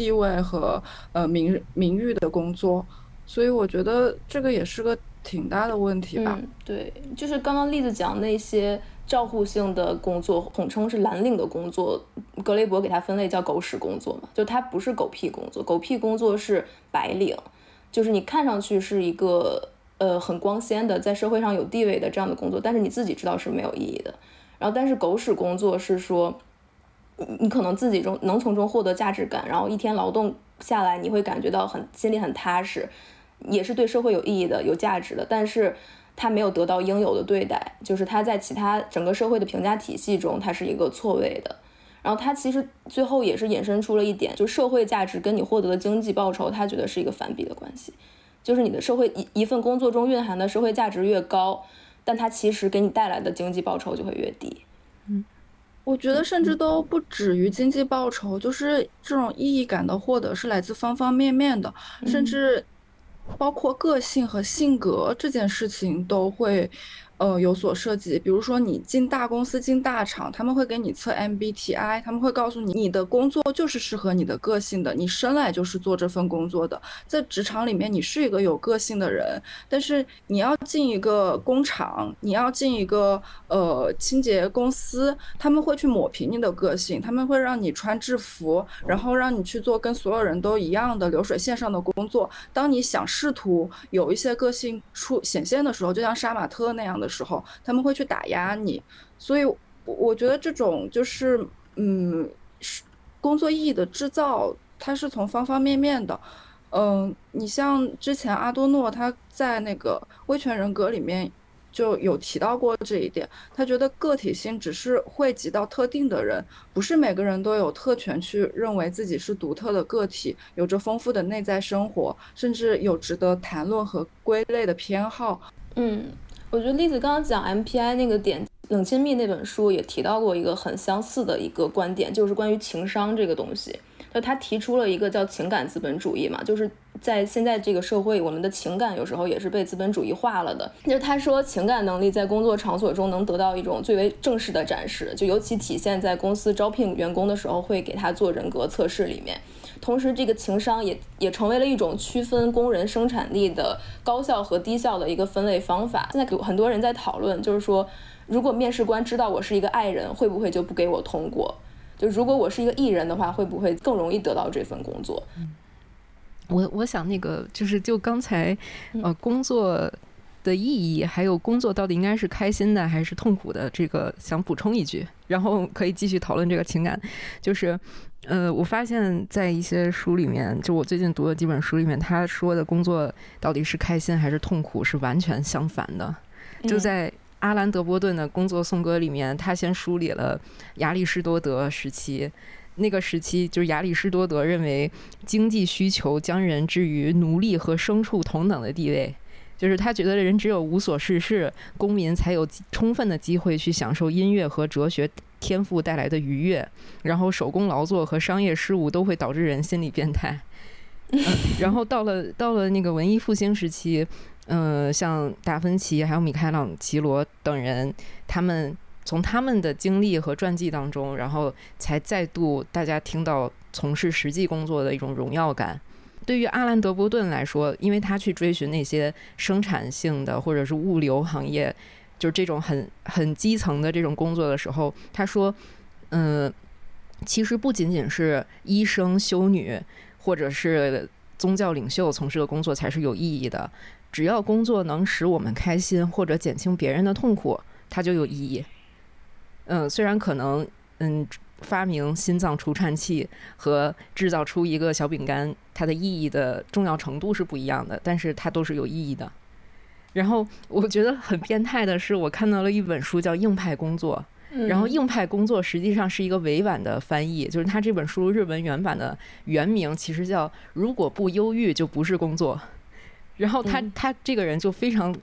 地位和呃名名誉的工作，所以我觉得这个也是个挺大的问题吧。对，就是刚刚例子讲那些照护性的工作，统称是蓝领的工作，格雷伯给它分类叫狗屎工作嘛，就它不是狗屁工作，狗屁工作是白领，就是你看上去是一个呃很光鲜的，在社会上有地位的这样的工作，但是你自己知道是没有意义的。然后，但是狗屎工作是说。你可能自己中能从中获得价值感，然后一天劳动下来，你会感觉到很心里很踏实，也是对社会有意义的、有价值的。但是他没有得到应有的对待，就是他在其他整个社会的评价体系中，他是一个错位的。然后他其实最后也是衍生出了一点，就社会价值跟你获得的经济报酬，他觉得是一个反比的关系。就是你的社会一一份工作中蕴含的社会价值越高，但它其实给你带来的经济报酬就会越低。嗯。我觉得甚至都不止于经济报酬，就是这种意义感的获得是来自方方面面的，甚至包括个性和性格这件事情都会，呃，有所涉及，比如说你进大公司、进大厂，他们会给你测 MBTI，他们会告诉你，你的工作就是适合你的个性的，你生来就是做这份工作的。在职场里面，你是一个有个性的人，但是你要进一个工厂，你要进一个呃清洁公司，他们会去抹平你的个性，他们会让你穿制服，然后让你去做跟所有人都一样的流水线上的工作。当你想试图有一些个性出显现的时候，就像杀马特那样的。时候他们会去打压你，所以我觉得这种就是嗯，工作意义的制造，它是从方方面面的。嗯，你像之前阿多诺他在那个威权人格里面就有提到过这一点，他觉得个体性只是汇集到特定的人，不是每个人都有特权去认为自己是独特的个体，有着丰富的内在生活，甚至有值得谈论和归类的偏好。嗯。我觉得栗子刚刚讲 MPI 那个点，冷亲密那本书也提到过一个很相似的一个观点，就是关于情商这个东西。就他提出了一个叫情感资本主义嘛，就是在现在这个社会，我们的情感有时候也是被资本主义化了的。就是他说，情感能力在工作场所中能得到一种最为正式的展示，就尤其体现在公司招聘员工的时候，会给他做人格测试里面。同时，这个情商也也成为了一种区分工人生产力的高效和低效的一个分类方法。现在有很多人在讨论，就是说，如果面试官知道我是一个爱人，会不会就不给我通过？就如果我是一个艺人的话，会不会更容易得到这份工作？我我想那个就是就刚才呃工作的意义，还有工作到底应该是开心的还是痛苦的，这个想补充一句，然后可以继续讨论这个情感，就是。呃，我发现，在一些书里面，就我最近读的几本书里面，他说的工作到底是开心还是痛苦，是完全相反的。就在阿兰·德波顿的工作颂歌里面，他先梳理了亚里士多德时期，那个时期就是亚里士多德认为经济需求将人置于奴隶和牲畜同等的地位。就是他觉得人只有无所事事，公民才有充分的机会去享受音乐和哲学天赋带来的愉悦。然后手工劳作和商业事务都会导致人心理变态。然后到了到了那个文艺复兴时期，嗯，像达芬奇还有米开朗基罗等人，他们从他们的经历和传记当中，然后才再度大家听到从事实际工作的一种荣耀感。对于阿兰·德伯顿来说，因为他去追寻那些生产性的或者是物流行业，就是这种很很基层的这种工作的时候，他说：“嗯，其实不仅仅是医生、修女或者是宗教领袖从事的工作才是有意义的，只要工作能使我们开心或者减轻别人的痛苦，它就有意义。”嗯，虽然可能嗯。发明心脏除颤器和制造出一个小饼干，它的意义的重要程度是不一样的，但是它都是有意义的。然后我觉得很变态的是，我看到了一本书叫《硬派工作》，然后“硬派工作”实际上是一个委婉的翻译，就是他这本书日文原版的原名其实叫“如果不忧郁就不是工作”。然后他他这个人就非常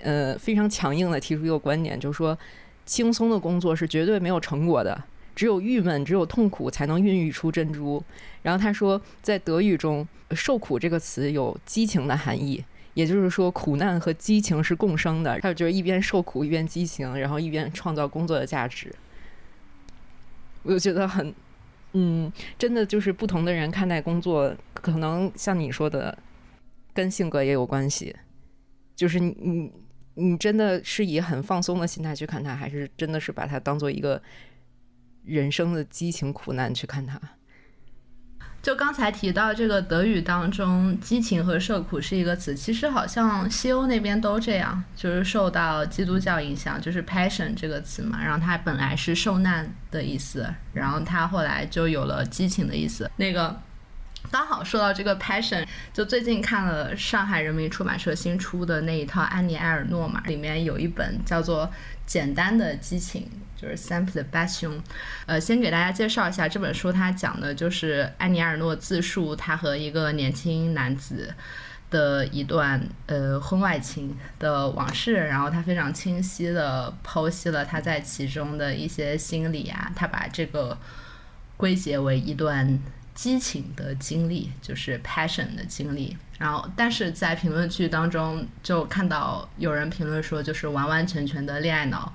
呃非常强硬的提出一个观点，就是说轻松的工作是绝对没有成果的。只有郁闷，只有痛苦，才能孕育出珍珠。然后他说，在德语中，“受苦”这个词有激情的含义，也就是说，苦难和激情是共生的。还有就是一边受苦，一边激情，然后一边创造工作的价值。我就觉得很，嗯，真的就是不同的人看待工作，可能像你说的，跟性格也有关系。就是你，你，你真的是以很放松的心态去看它，还是真的是把它当做一个？人生的激情苦难去看它。就刚才提到这个德语当中，激情和受苦是一个词，其实好像西欧那边都这样，就是受到基督教影响，就是 passion 这个词嘛，然后它本来是受难的意思，然后它后来就有了激情的意思。那个刚好说到这个 passion，就最近看了上海人民出版社新出的那一套安妮埃尔诺嘛，里面有一本叫做《简单的激情》。就是 Simple Passion，呃，先给大家介绍一下这本书，它讲的就是安尼尔诺自述他和一个年轻男子的一段呃婚外情的往事，然后他非常清晰的剖析了他在其中的一些心理啊，他把这个归结为一段激情的经历，就是 passion 的经历。然后，但是在评论区当中就看到有人评论说，就是完完全全的恋爱脑，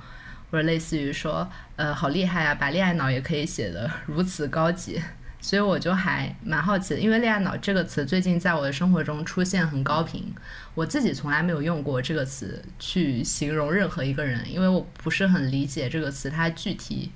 或者类似于说，呃，好厉害啊，把恋爱脑也可以写得如此高级。所以我就还蛮好奇的，因为“恋爱脑”这个词最近在我的生活中出现很高频，我自己从来没有用过这个词去形容任何一个人，因为我不是很理解这个词它具体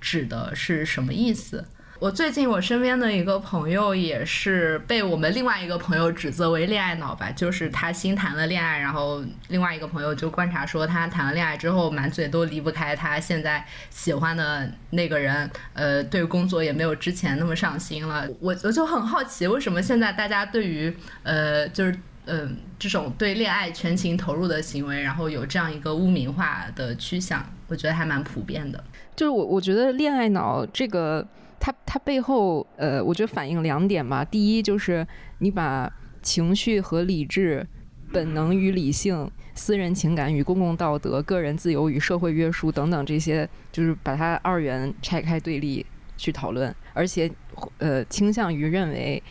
指的是什么意思。我最近我身边的一个朋友也是被我们另外一个朋友指责为恋爱脑吧，就是他新谈了恋爱，然后另外一个朋友就观察说他谈了恋爱之后满嘴都离不开他现在喜欢的那个人，呃，对工作也没有之前那么上心了。我我就很好奇，为什么现在大家对于呃就是嗯这种对恋爱全情投入的行为，然后有这样一个污名化的趋向，我觉得还蛮普遍的。就是我我觉得恋爱脑这个。它它背后，呃，我觉得反映两点吧。第一就是你把情绪和理智、本能与理性、私人情感与公共道德、个人自由与社会约束等等这些，就是把它二元拆开对立去讨论，而且呃倾向于认为，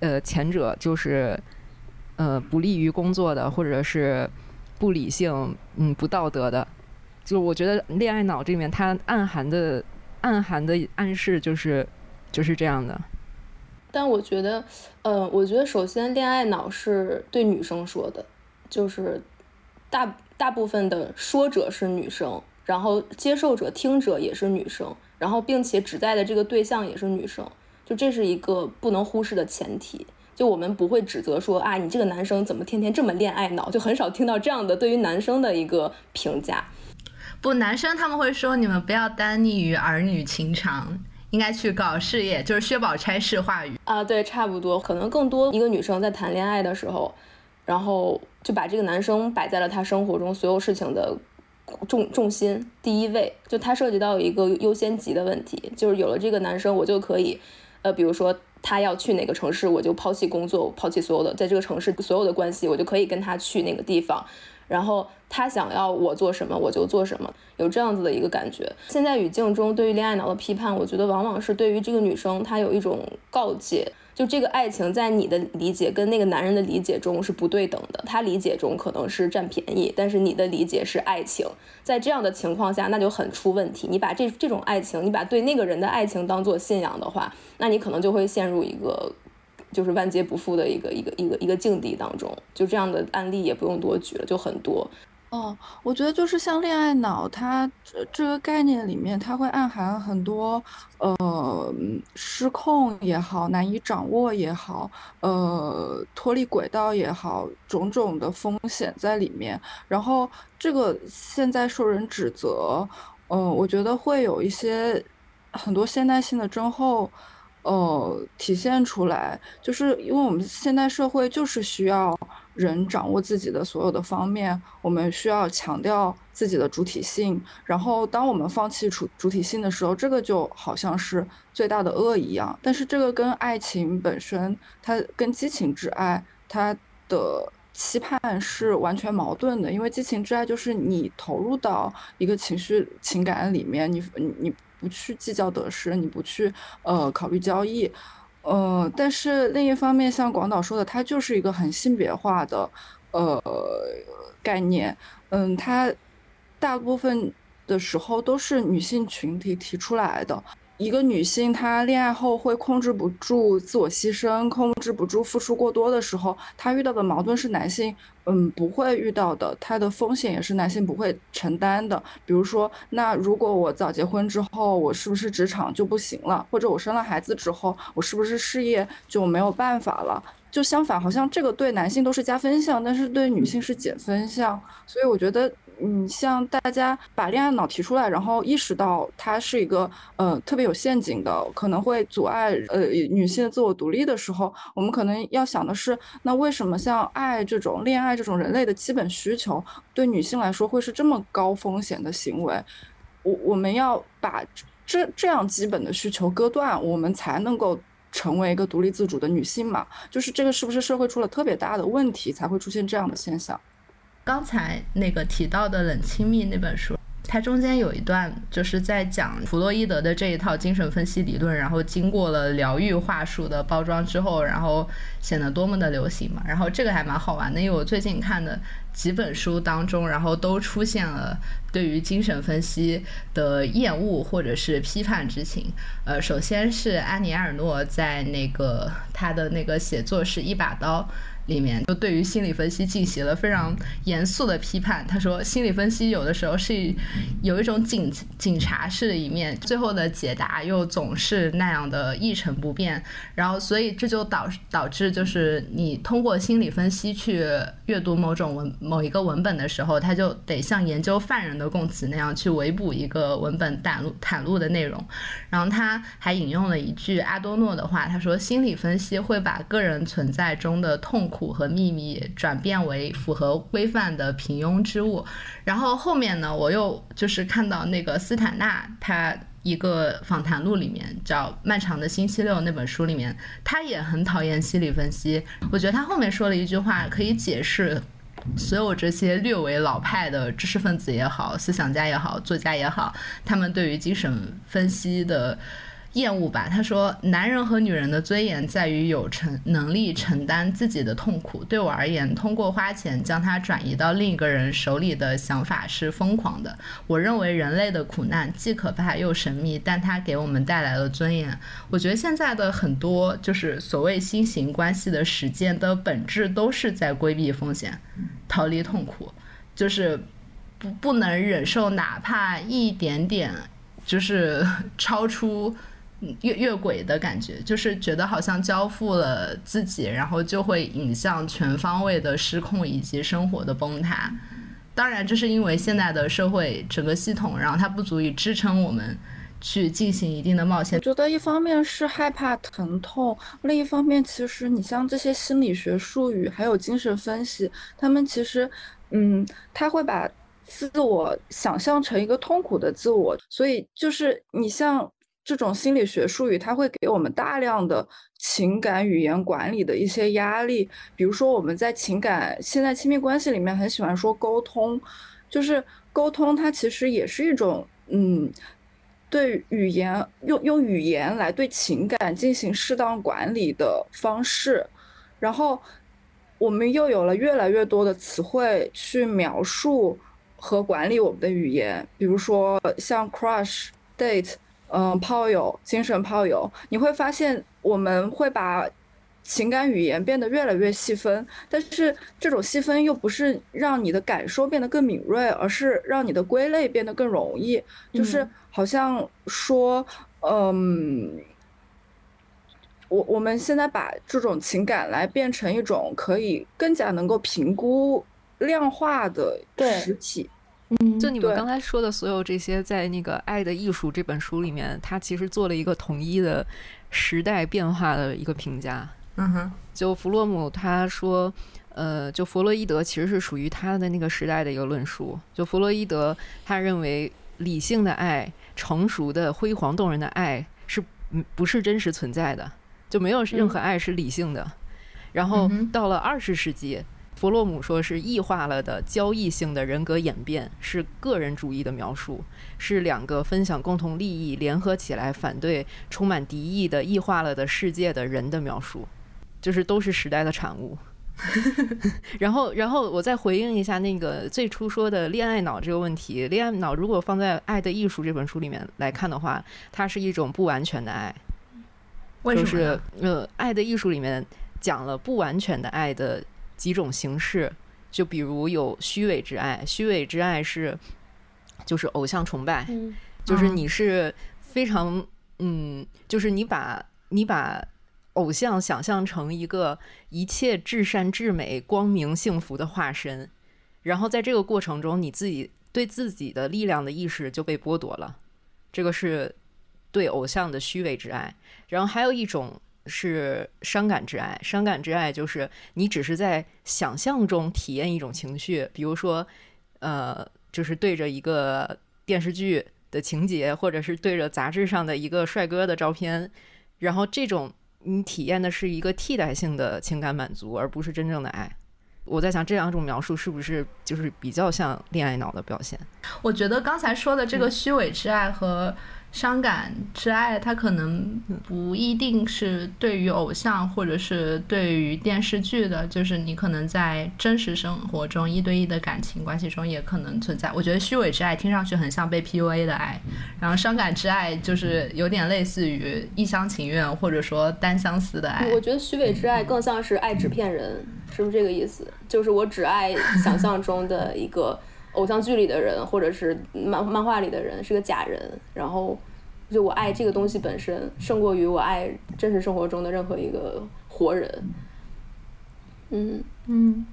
呃前者就是呃不利于工作的，或者是不理性、嗯不道德的。就我觉得恋爱脑这里面它暗含的。暗含的暗示就是就是这样的，但我觉得，呃，我觉得首先恋爱脑是对女生说的，就是大大部分的说者是女生，然后接受者、听者也是女生，然后并且指代的这个对象也是女生，就这是一个不能忽视的前提。就我们不会指责说啊，你这个男生怎么天天这么恋爱脑，就很少听到这样的对于男生的一个评价。不，男生他们会说你们不要单溺于儿女情长，应该去搞事业，就是薛宝钗式话语啊。对，差不多，可能更多一个女生在谈恋爱的时候，然后就把这个男生摆在了她生活中所有事情的重重心第一位，就他涉及到一个优先级的问题，就是有了这个男生，我就可以，呃，比如说他要去哪个城市，我就抛弃工作，抛弃所有的在这个城市所有的关系，我就可以跟他去那个地方。然后他想要我做什么，我就做什么，有这样子的一个感觉。现在语境中对于恋爱脑的批判，我觉得往往是对于这个女生，她有一种告诫，就这个爱情在你的理解跟那个男人的理解中是不对等的。他理解中可能是占便宜，但是你的理解是爱情。在这样的情况下，那就很出问题。你把这这种爱情，你把对那个人的爱情当做信仰的话，那你可能就会陷入一个。就是万劫不复的一个一个一个一个境地当中，就这样的案例也不用多举了，就很多。哦，我觉得就是像恋爱脑，它这这个概念里面，它会暗含很多呃失控也好，难以掌握也好，呃脱离轨道也好，种种的风险在里面。然后这个现在受人指责，嗯，我觉得会有一些很多现代性的症候。呃，体现出来，就是因为我们现代社会就是需要人掌握自己的所有的方面，我们需要强调自己的主体性。然后，当我们放弃主主体性的时候，这个就好像是最大的恶一样。但是，这个跟爱情本身，它跟激情之爱，它的期盼是完全矛盾的。因为激情之爱就是你投入到一个情绪情感里面，你你。不去计较得失，你不去呃考虑交易，呃，但是另一方面，像广岛说的，它就是一个很性别化的呃概念，嗯，它大部分的时候都是女性群体提出来的。一个女性，她恋爱后会控制不住自我牺牲，控制不住付出过多的时候，她遇到的矛盾是男性嗯不会遇到的，她的风险也是男性不会承担的。比如说，那如果我早结婚之后，我是不是职场就不行了？或者我生了孩子之后，我是不是事业就没有办法了？就相反，好像这个对男性都是加分项，但是对女性是减分项。所以我觉得。嗯，像大家把恋爱脑提出来，然后意识到它是一个呃特别有陷阱的，可能会阻碍呃女性的自我独立的时候，我们可能要想的是，那为什么像爱这种恋爱这种人类的基本需求，对女性来说会是这么高风险的行为？我我们要把这这样基本的需求割断，我们才能够成为一个独立自主的女性嘛？就是这个是不是社会出了特别大的问题，才会出现这样的现象？刚才那个提到的《冷亲密》那本书，它中间有一段就是在讲弗洛伊德的这一套精神分析理论，然后经过了疗愈话术的包装之后，然后显得多么的流行嘛。然后这个还蛮好玩的，因为我最近看的几本书当中，然后都出现了对于精神分析的厌恶或者是批判之情。呃，首先是安妮埃尔诺在那个他的那个写作是一把刀。里面就对于心理分析进行了非常严肃的批判。他说，心理分析有的时候是有一种警警察式的一面，最后的解答又总是那样的一成不变。然后，所以这就导导致，就是你通过心理分析去阅读某种文某一个文本的时候，他就得像研究犯人的供词那样去围捕一个文本袒露袒露的内容。然后他还引用了一句阿多诺的话，他说，心理分析会把个人存在中的痛苦。苦和秘密转变为符合规范的平庸之物，然后后面呢，我又就是看到那个斯坦纳他一个访谈录里面叫《漫长的星期六》那本书里面，他也很讨厌心理分析。我觉得他后面说了一句话，可以解释所有这些略为老派的知识分子也好、思想家也好、作家也好，他们对于精神分析的。厌恶吧，他说：“男人和女人的尊严在于有承能力承担自己的痛苦。对我而言，通过花钱将它转移到另一个人手里的想法是疯狂的。我认为人类的苦难既可怕又神秘，但它给我们带来了尊严。我觉得现在的很多就是所谓新型关系的实践的本质都是在规避风险，逃离痛苦，就是不不能忍受哪怕一点点就是 超出。”越越轨的感觉，就是觉得好像交付了自己，然后就会引向全方位的失控以及生活的崩塌。当然，这是因为现在的社会整个系统，然后它不足以支撑我们去进行一定的冒险。觉得一方面是害怕疼痛，另一方面，其实你像这些心理学术语，还有精神分析，他们其实，嗯，他会把自我想象成一个痛苦的自我，所以就是你像。这种心理学术语，它会给我们大量的情感语言管理的一些压力。比如说，我们在情感现在亲密关系里面很喜欢说沟通，就是沟通，它其实也是一种嗯，对语言用用语言来对情感进行适当管理的方式。然后，我们又有了越来越多的词汇去描述和管理我们的语言，比如说像 crush、date。嗯，炮友，精神炮友，你会发现我们会把情感语言变得越来越细分，但是这种细分又不是让你的感受变得更敏锐，而是让你的归类变得更容易。就是好像说，嗯，我我们现在把这种情感来变成一种可以更加能够评估、量化的实体。就你们刚才说的所有这些，在那个《爱的艺术》这本书里面，他其实做了一个统一的时代变化的一个评价。嗯哼，就弗洛姆他说，呃，就弗洛伊德其实是属于他的那个时代的一个论述。就弗洛伊德他认为，理性的爱、成熟的、辉煌动人的爱是不是真实存在的？就没有任何爱是理性的。然后到了二十世纪。弗洛姆说是异化了的交易性的人格演变，是个人主义的描述，是两个分享共同利益、联合起来反对充满敌意的异化了的世界的人的描述，就是都是时代的产物。然后，然后我再回应一下那个最初说的恋爱脑这个问题。恋爱脑如果放在《爱的艺术》这本书里面来看的话，它是一种不完全的爱。就是呃，《爱的艺术》里面讲了不完全的爱的。几种形式，就比如有虚伪之爱，虚伪之爱是就是偶像崇拜，就是你是非常嗯，就是你把你把偶像想象成一个一切至善至美、光明幸福的化身，然后在这个过程中，你自己对自己的力量的意识就被剥夺了，这个是对偶像的虚伪之爱。然后还有一种。是伤感之爱，伤感之爱就是你只是在想象中体验一种情绪，比如说，呃，就是对着一个电视剧的情节，或者是对着杂志上的一个帅哥的照片，然后这种你体验的是一个替代性的情感满足，而不是真正的爱。我在想这两种描述是不是就是比较像恋爱脑的表现？我觉得刚才说的这个虚伪之爱和。伤感之爱，它可能不一定是对于偶像或者是对于电视剧的，就是你可能在真实生活中一对一的感情关系中也可能存在。我觉得虚伪之爱听上去很像被 PUA 的爱，然后伤感之爱就是有点类似于一厢情愿或者说单相思的爱。我觉得虚伪之爱更像是爱纸片人，是不是这个意思？就是我只爱想象中的一个。偶像剧里的人，或者是漫漫画里的人是个假人，然后就我爱这个东西本身胜过于我爱真实生活中的任何一个活人。嗯嗯，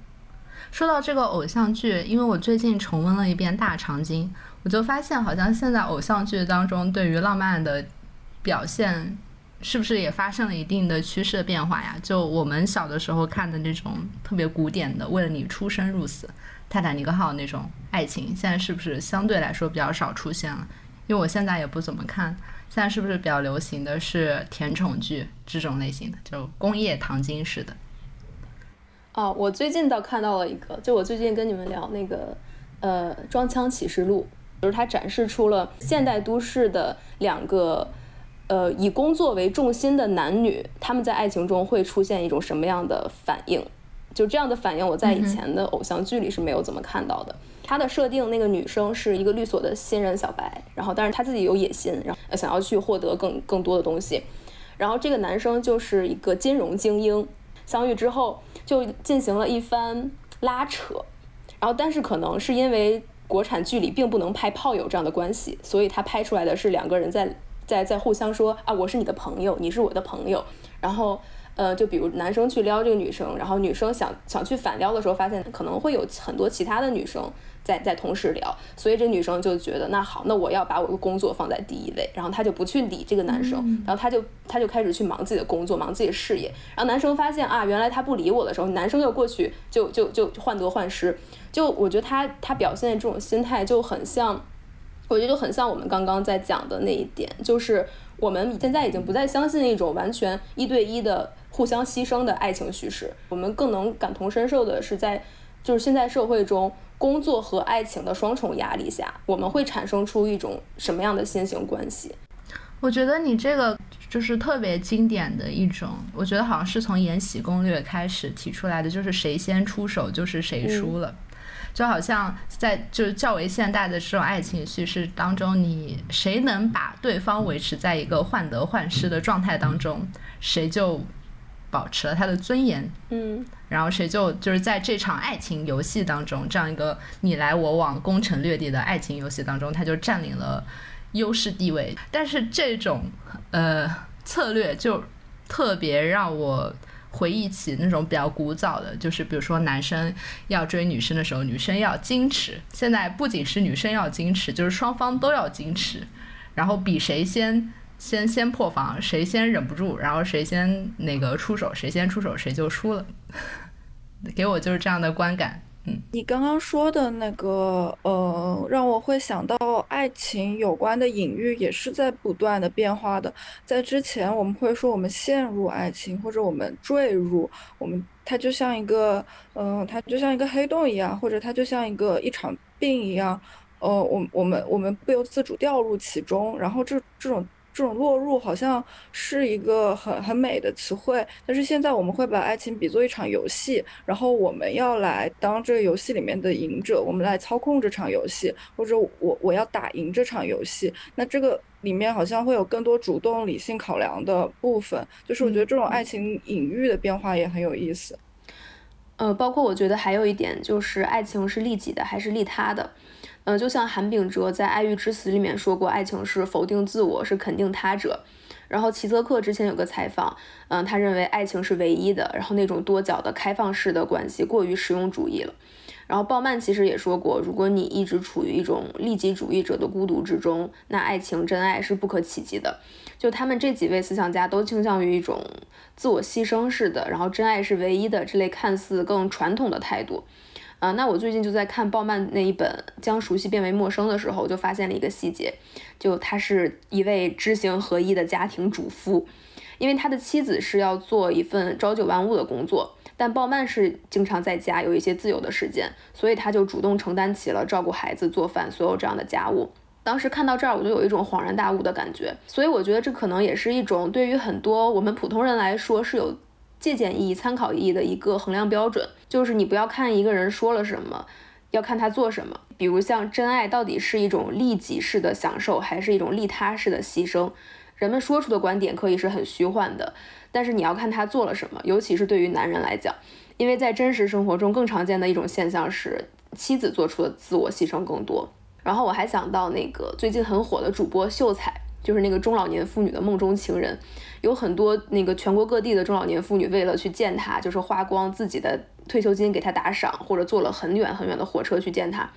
说到这个偶像剧，因为我最近重温了一遍《大长今》，我就发现好像现在偶像剧当中对于浪漫的表现，是不是也发生了一定的趋势变化呀？就我们小的时候看的那种特别古典的，为了你出生入死。泰坦尼克号那种爱情，现在是不是相对来说比较少出现了？因为我现在也不怎么看，现在是不是比较流行的是甜宠剧这种类型的，就工业糖精式的？哦，我最近倒看到了一个，就我最近跟你们聊那个，呃，《装腔启示录》，就是它展示出了现代都市的两个，呃，以工作为重心的男女，他们在爱情中会出现一种什么样的反应？就这样的反应，我在以前的偶像剧里是没有怎么看到的。他的设定，那个女生是一个律所的新人小白，然后但是她自己有野心，然后想要去获得更更多的东西。然后这个男生就是一个金融精英，相遇之后就进行了一番拉扯。然后但是可能是因为国产剧里并不能拍炮友这样的关系，所以他拍出来的是两个人在在在互相说啊，我是你的朋友，你是我的朋友，然后。呃，就比如男生去撩这个女生，然后女生想想去反撩的时候，发现可能会有很多其他的女生在在同时聊，所以这女生就觉得那好，那我要把我的工作放在第一位，然后她就不去理这个男生，然后她就她就开始去忙自己的工作，忙自己的事业。然后男生发现啊，原来他不理我的时候，男生又过去就就就患得患失。就我觉得他他表现的这种心态就很像，我觉得就很像我们刚刚在讲的那一点，就是我们现在已经不再相信一种完全一对一的。互相牺牲的爱情叙事，我们更能感同身受的是，在就是现在社会中，工作和爱情的双重压力下，我们会产生出一种什么样的新型关系？我觉得你这个就是特别经典的一种，我觉得好像是从《延禧攻略》开始提出来的，就是谁先出手就是谁输了，就好像在就是较为现代的这种爱情叙事当中，你谁能把对方维持在一个患得患失的状态当中，谁就。保持了他的尊严，嗯，然后谁就就是在这场爱情游戏当中，这样一个你来我往、攻城略地的爱情游戏当中，他就占领了优势地位。但是这种呃策略就特别让我回忆起那种比较古早的，就是比如说男生要追女生的时候，女生要矜持。现在不仅是女生要矜持，就是双方都要矜持，然后比谁先。先先破防，谁先忍不住，然后谁先那个出手，谁先出手谁就输了。给我就是这样的观感。嗯，你刚刚说的那个，呃，让我会想到爱情有关的隐喻也是在不断的变化的。在之前我们会说我们陷入爱情，或者我们坠入，我们它就像一个，嗯，它就像一个黑洞一样，或者它就像一个一场病一样，呃，我我们我们不由自主掉入其中，然后这这种。这种落入好像是一个很很美的词汇，但是现在我们会把爱情比作一场游戏，然后我们要来当这个游戏里面的赢者，我们来操控这场游戏，或者我我要打赢这场游戏。那这个里面好像会有更多主动理性考量的部分，就是我觉得这种爱情隐喻的变化也很有意思。呃，包括我觉得还有一点就是，爱情是利己的还是利他的？嗯，就像韩炳哲在《爱欲之死》里面说过，爱情是否定自我，是肯定他者。然后齐泽克之前有个采访，嗯，他认为爱情是唯一的，然后那种多角的开放式的关系过于实用主义了。然后鲍曼其实也说过，如果你一直处于一种利己主义者的孤独之中，那爱情真爱是不可企及的。就他们这几位思想家都倾向于一种自我牺牲式的，然后真爱是唯一的这类看似更传统的态度。啊，那我最近就在看鲍曼那一本《将熟悉变为陌生》的时候，就发现了一个细节，就他是一位知行合一的家庭主妇，因为他的妻子是要做一份朝九晚五的工作，但鲍曼是经常在家有一些自由的时间，所以他就主动承担起了照顾孩子、做饭所有这样的家务。当时看到这儿，我就有一种恍然大悟的感觉。所以我觉得这可能也是一种对于很多我们普通人来说是有借鉴意义、参考意义的一个衡量标准，就是你不要看一个人说了什么，要看他做什么。比如像真爱到底是一种利己式的享受，还是一种利他式的牺牲？人们说出的观点可以是很虚幻的，但是你要看他做了什么，尤其是对于男人来讲，因为在真实生活中更常见的一种现象是妻子做出的自我牺牲更多。然后我还想到那个最近很火的主播秀才，就是那个中老年妇女的梦中情人，有很多那个全国各地的中老年妇女为了去见他，就是花光自己的退休金给他打赏，或者坐了很远很远的火车去见他。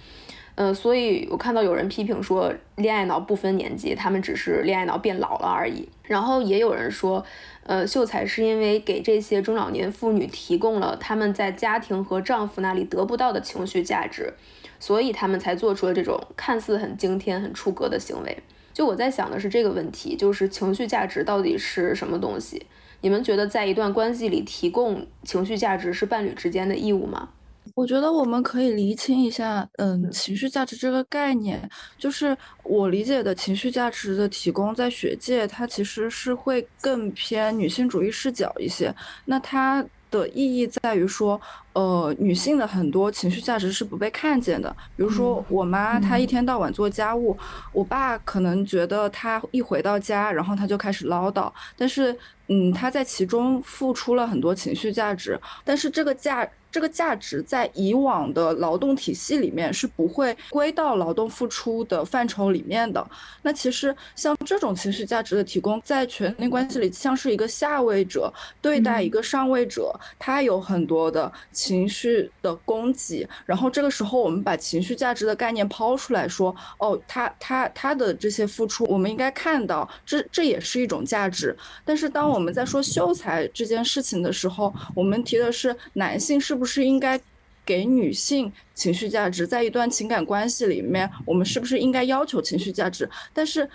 呃，所以我看到有人批评说，恋爱脑不分年纪，他们只是恋爱脑变老了而已。然后也有人说，呃，秀才是因为给这些中老年妇女提供了他们在家庭和丈夫那里得不到的情绪价值，所以他们才做出了这种看似很惊天、很出格的行为。就我在想的是这个问题，就是情绪价值到底是什么东西？你们觉得在一段关系里提供情绪价值是伴侣之间的义务吗？我觉得我们可以厘清一下，嗯，情绪价值这个概念，就是我理解的情绪价值的提供，在学界它其实是会更偏女性主义视角一些。那它的意义在于说，呃，女性的很多情绪价值是不被看见的。比如说，我妈她一天到晚做家务，我爸可能觉得她一回到家，然后她就开始唠叨，但是，嗯，她在其中付出了很多情绪价值，但是这个价。这个价值在以往的劳动体系里面是不会归到劳动付出的范畴里面的。那其实像这种情绪价值的提供，在权力关系里像是一个下位者对待一个上位者，他有很多的情绪的供给。然后这个时候，我们把情绪价值的概念抛出来说，哦，他他他的这些付出，我们应该看到，这这也是一种价值。但是当我们在说秀才这件事情的时候，我们提的是男性是。不是应该给女性情绪价值，在一段情感关系里面，我们是不是应该要求情绪价值？但是，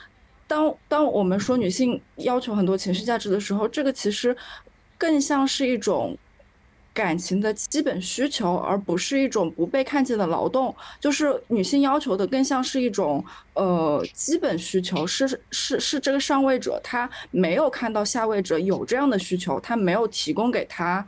当当我们说女性要求很多情绪价值的时候，这个其实更像是一种感情的基本需求，而不是一种不被看见的劳动。就是女性要求的更像是一种呃基本需求，是是是这个上位者他没有看到下位者有这样的需求，他没有提供给他，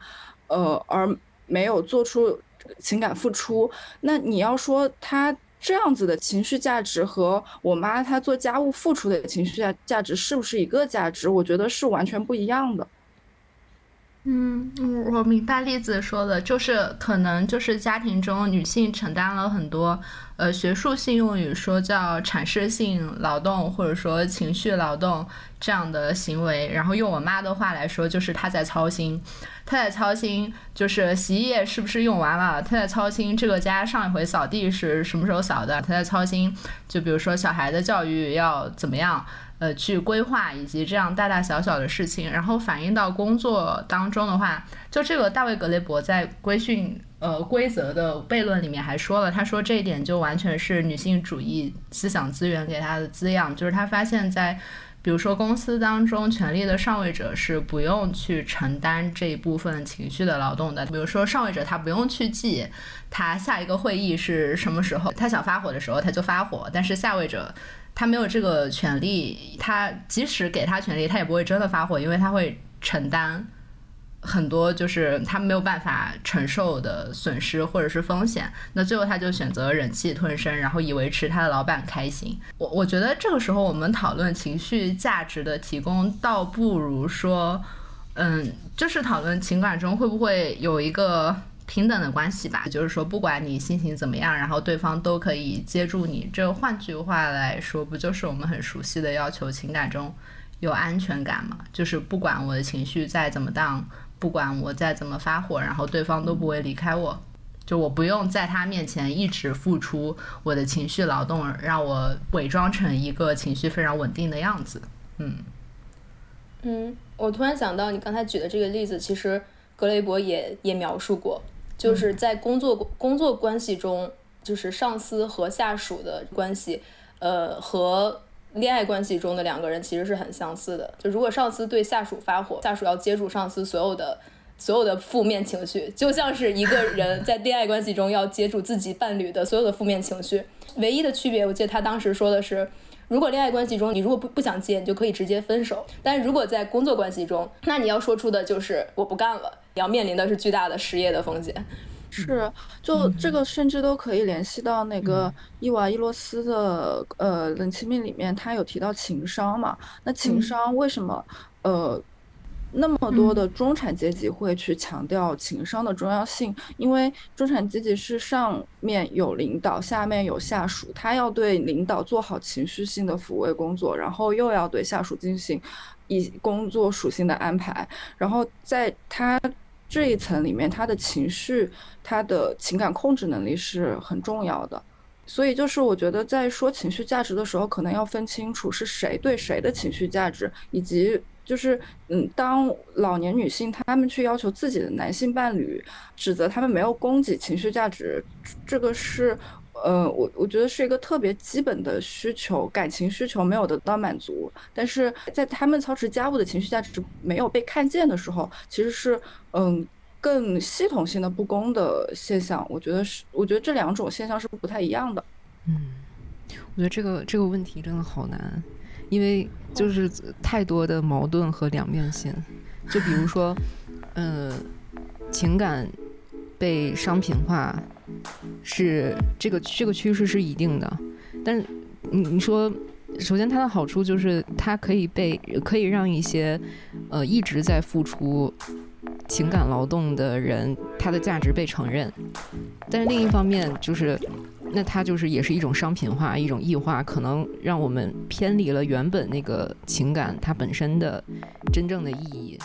呃而。没有做出情感付出，那你要说他这样子的情绪价值和我妈她做家务付出的情绪价价值是不是一个价值？我觉得是完全不一样的。嗯，我明白栗子说的，就是可能就是家庭中女性承担了很多，呃，学术性用语说叫阐释性劳动或者说情绪劳动这样的行为，然后用我妈的话来说，就是她在操心。她在操心，就是洗衣液是不是用完了？她在操心这个家上一回扫地是什么时候扫的？她在操心，就比如说小孩的教育要怎么样，呃，去规划以及这样大大小小的事情。然后反映到工作当中的话，就这个大卫格雷伯在规训呃规则的悖论里面还说了，他说这一点就完全是女性主义思想资源给他的滋养，就是他发现，在。比如说，公司当中权力的上位者是不用去承担这一部分情绪的劳动的。比如说，上位者他不用去记他下一个会议是什么时候，他想发火的时候他就发火。但是下位者他没有这个权利，他即使给他权利，他也不会真的发火，因为他会承担。很多就是他没有办法承受的损失或者是风险，那最后他就选择忍气吞声，然后以维持他的老板开心。我我觉得这个时候我们讨论情绪价值的提供，倒不如说，嗯，就是讨论情感中会不会有一个平等的关系吧。就是说，不管你心情怎么样，然后对方都可以接住你。这换句话来说，不就是我们很熟悉的要求情感中有安全感吗？就是不管我的情绪再怎么荡。不管我再怎么发火，然后对方都不会离开我，就我不用在他面前一直付出我的情绪劳动，让我伪装成一个情绪非常稳定的样子。嗯嗯，我突然想到你刚才举的这个例子，其实格雷伯也也描述过，就是在工作工作关系中，就是上司和下属的关系，呃和。恋爱关系中的两个人其实是很相似的。就如果上司对下属发火，下属要接住上司所有的所有的负面情绪，就像是一个人在恋爱关系中要接住自己伴侣的所有的负面情绪。唯一的区别，我记得他当时说的是，如果恋爱关系中你如果不不想接，你就可以直接分手；但是如果在工作关系中，那你要说出的就是我不干了，你要面临的是巨大的失业的风险。是，就这个甚至都可以联系到那个伊娃伊洛斯的呃冷亲密里面，他有提到情商嘛？那情商为什么呃那么多的中产阶级会去强调情商的重要性？因为中产阶级是上面有领导，下面有下属，他要对领导做好情绪性的抚慰工作，然后又要对下属进行以工作属性的安排，然后在他。这一层里面，他的情绪、他的情感控制能力是很重要的。所以，就是我觉得在说情绪价值的时候，可能要分清楚是谁对谁的情绪价值，以及就是嗯，当老年女性她们去要求自己的男性伴侣，指责他们没有供给情绪价值，这个是。呃，我我觉得是一个特别基本的需求，感情需求没有得到满足，但是在他们操持家务的情绪价值没有被看见的时候，其实是嗯更系统性的不公的现象。我觉得是，我觉得这两种现象是不太一样的。嗯，我觉得这个这个问题真的好难，因为就是太多的矛盾和两面性。就比如说，嗯，情感被商品化。是这个这个趋势是一定的。但是你你说首先它的好处就是它可以被可以让一些呃一直在付出情感劳动的人他的价值被承认。但是另一方面就是那它就是也是一种商品化一种异化可能让我们偏离了原本那个情感它本身的真正的意义。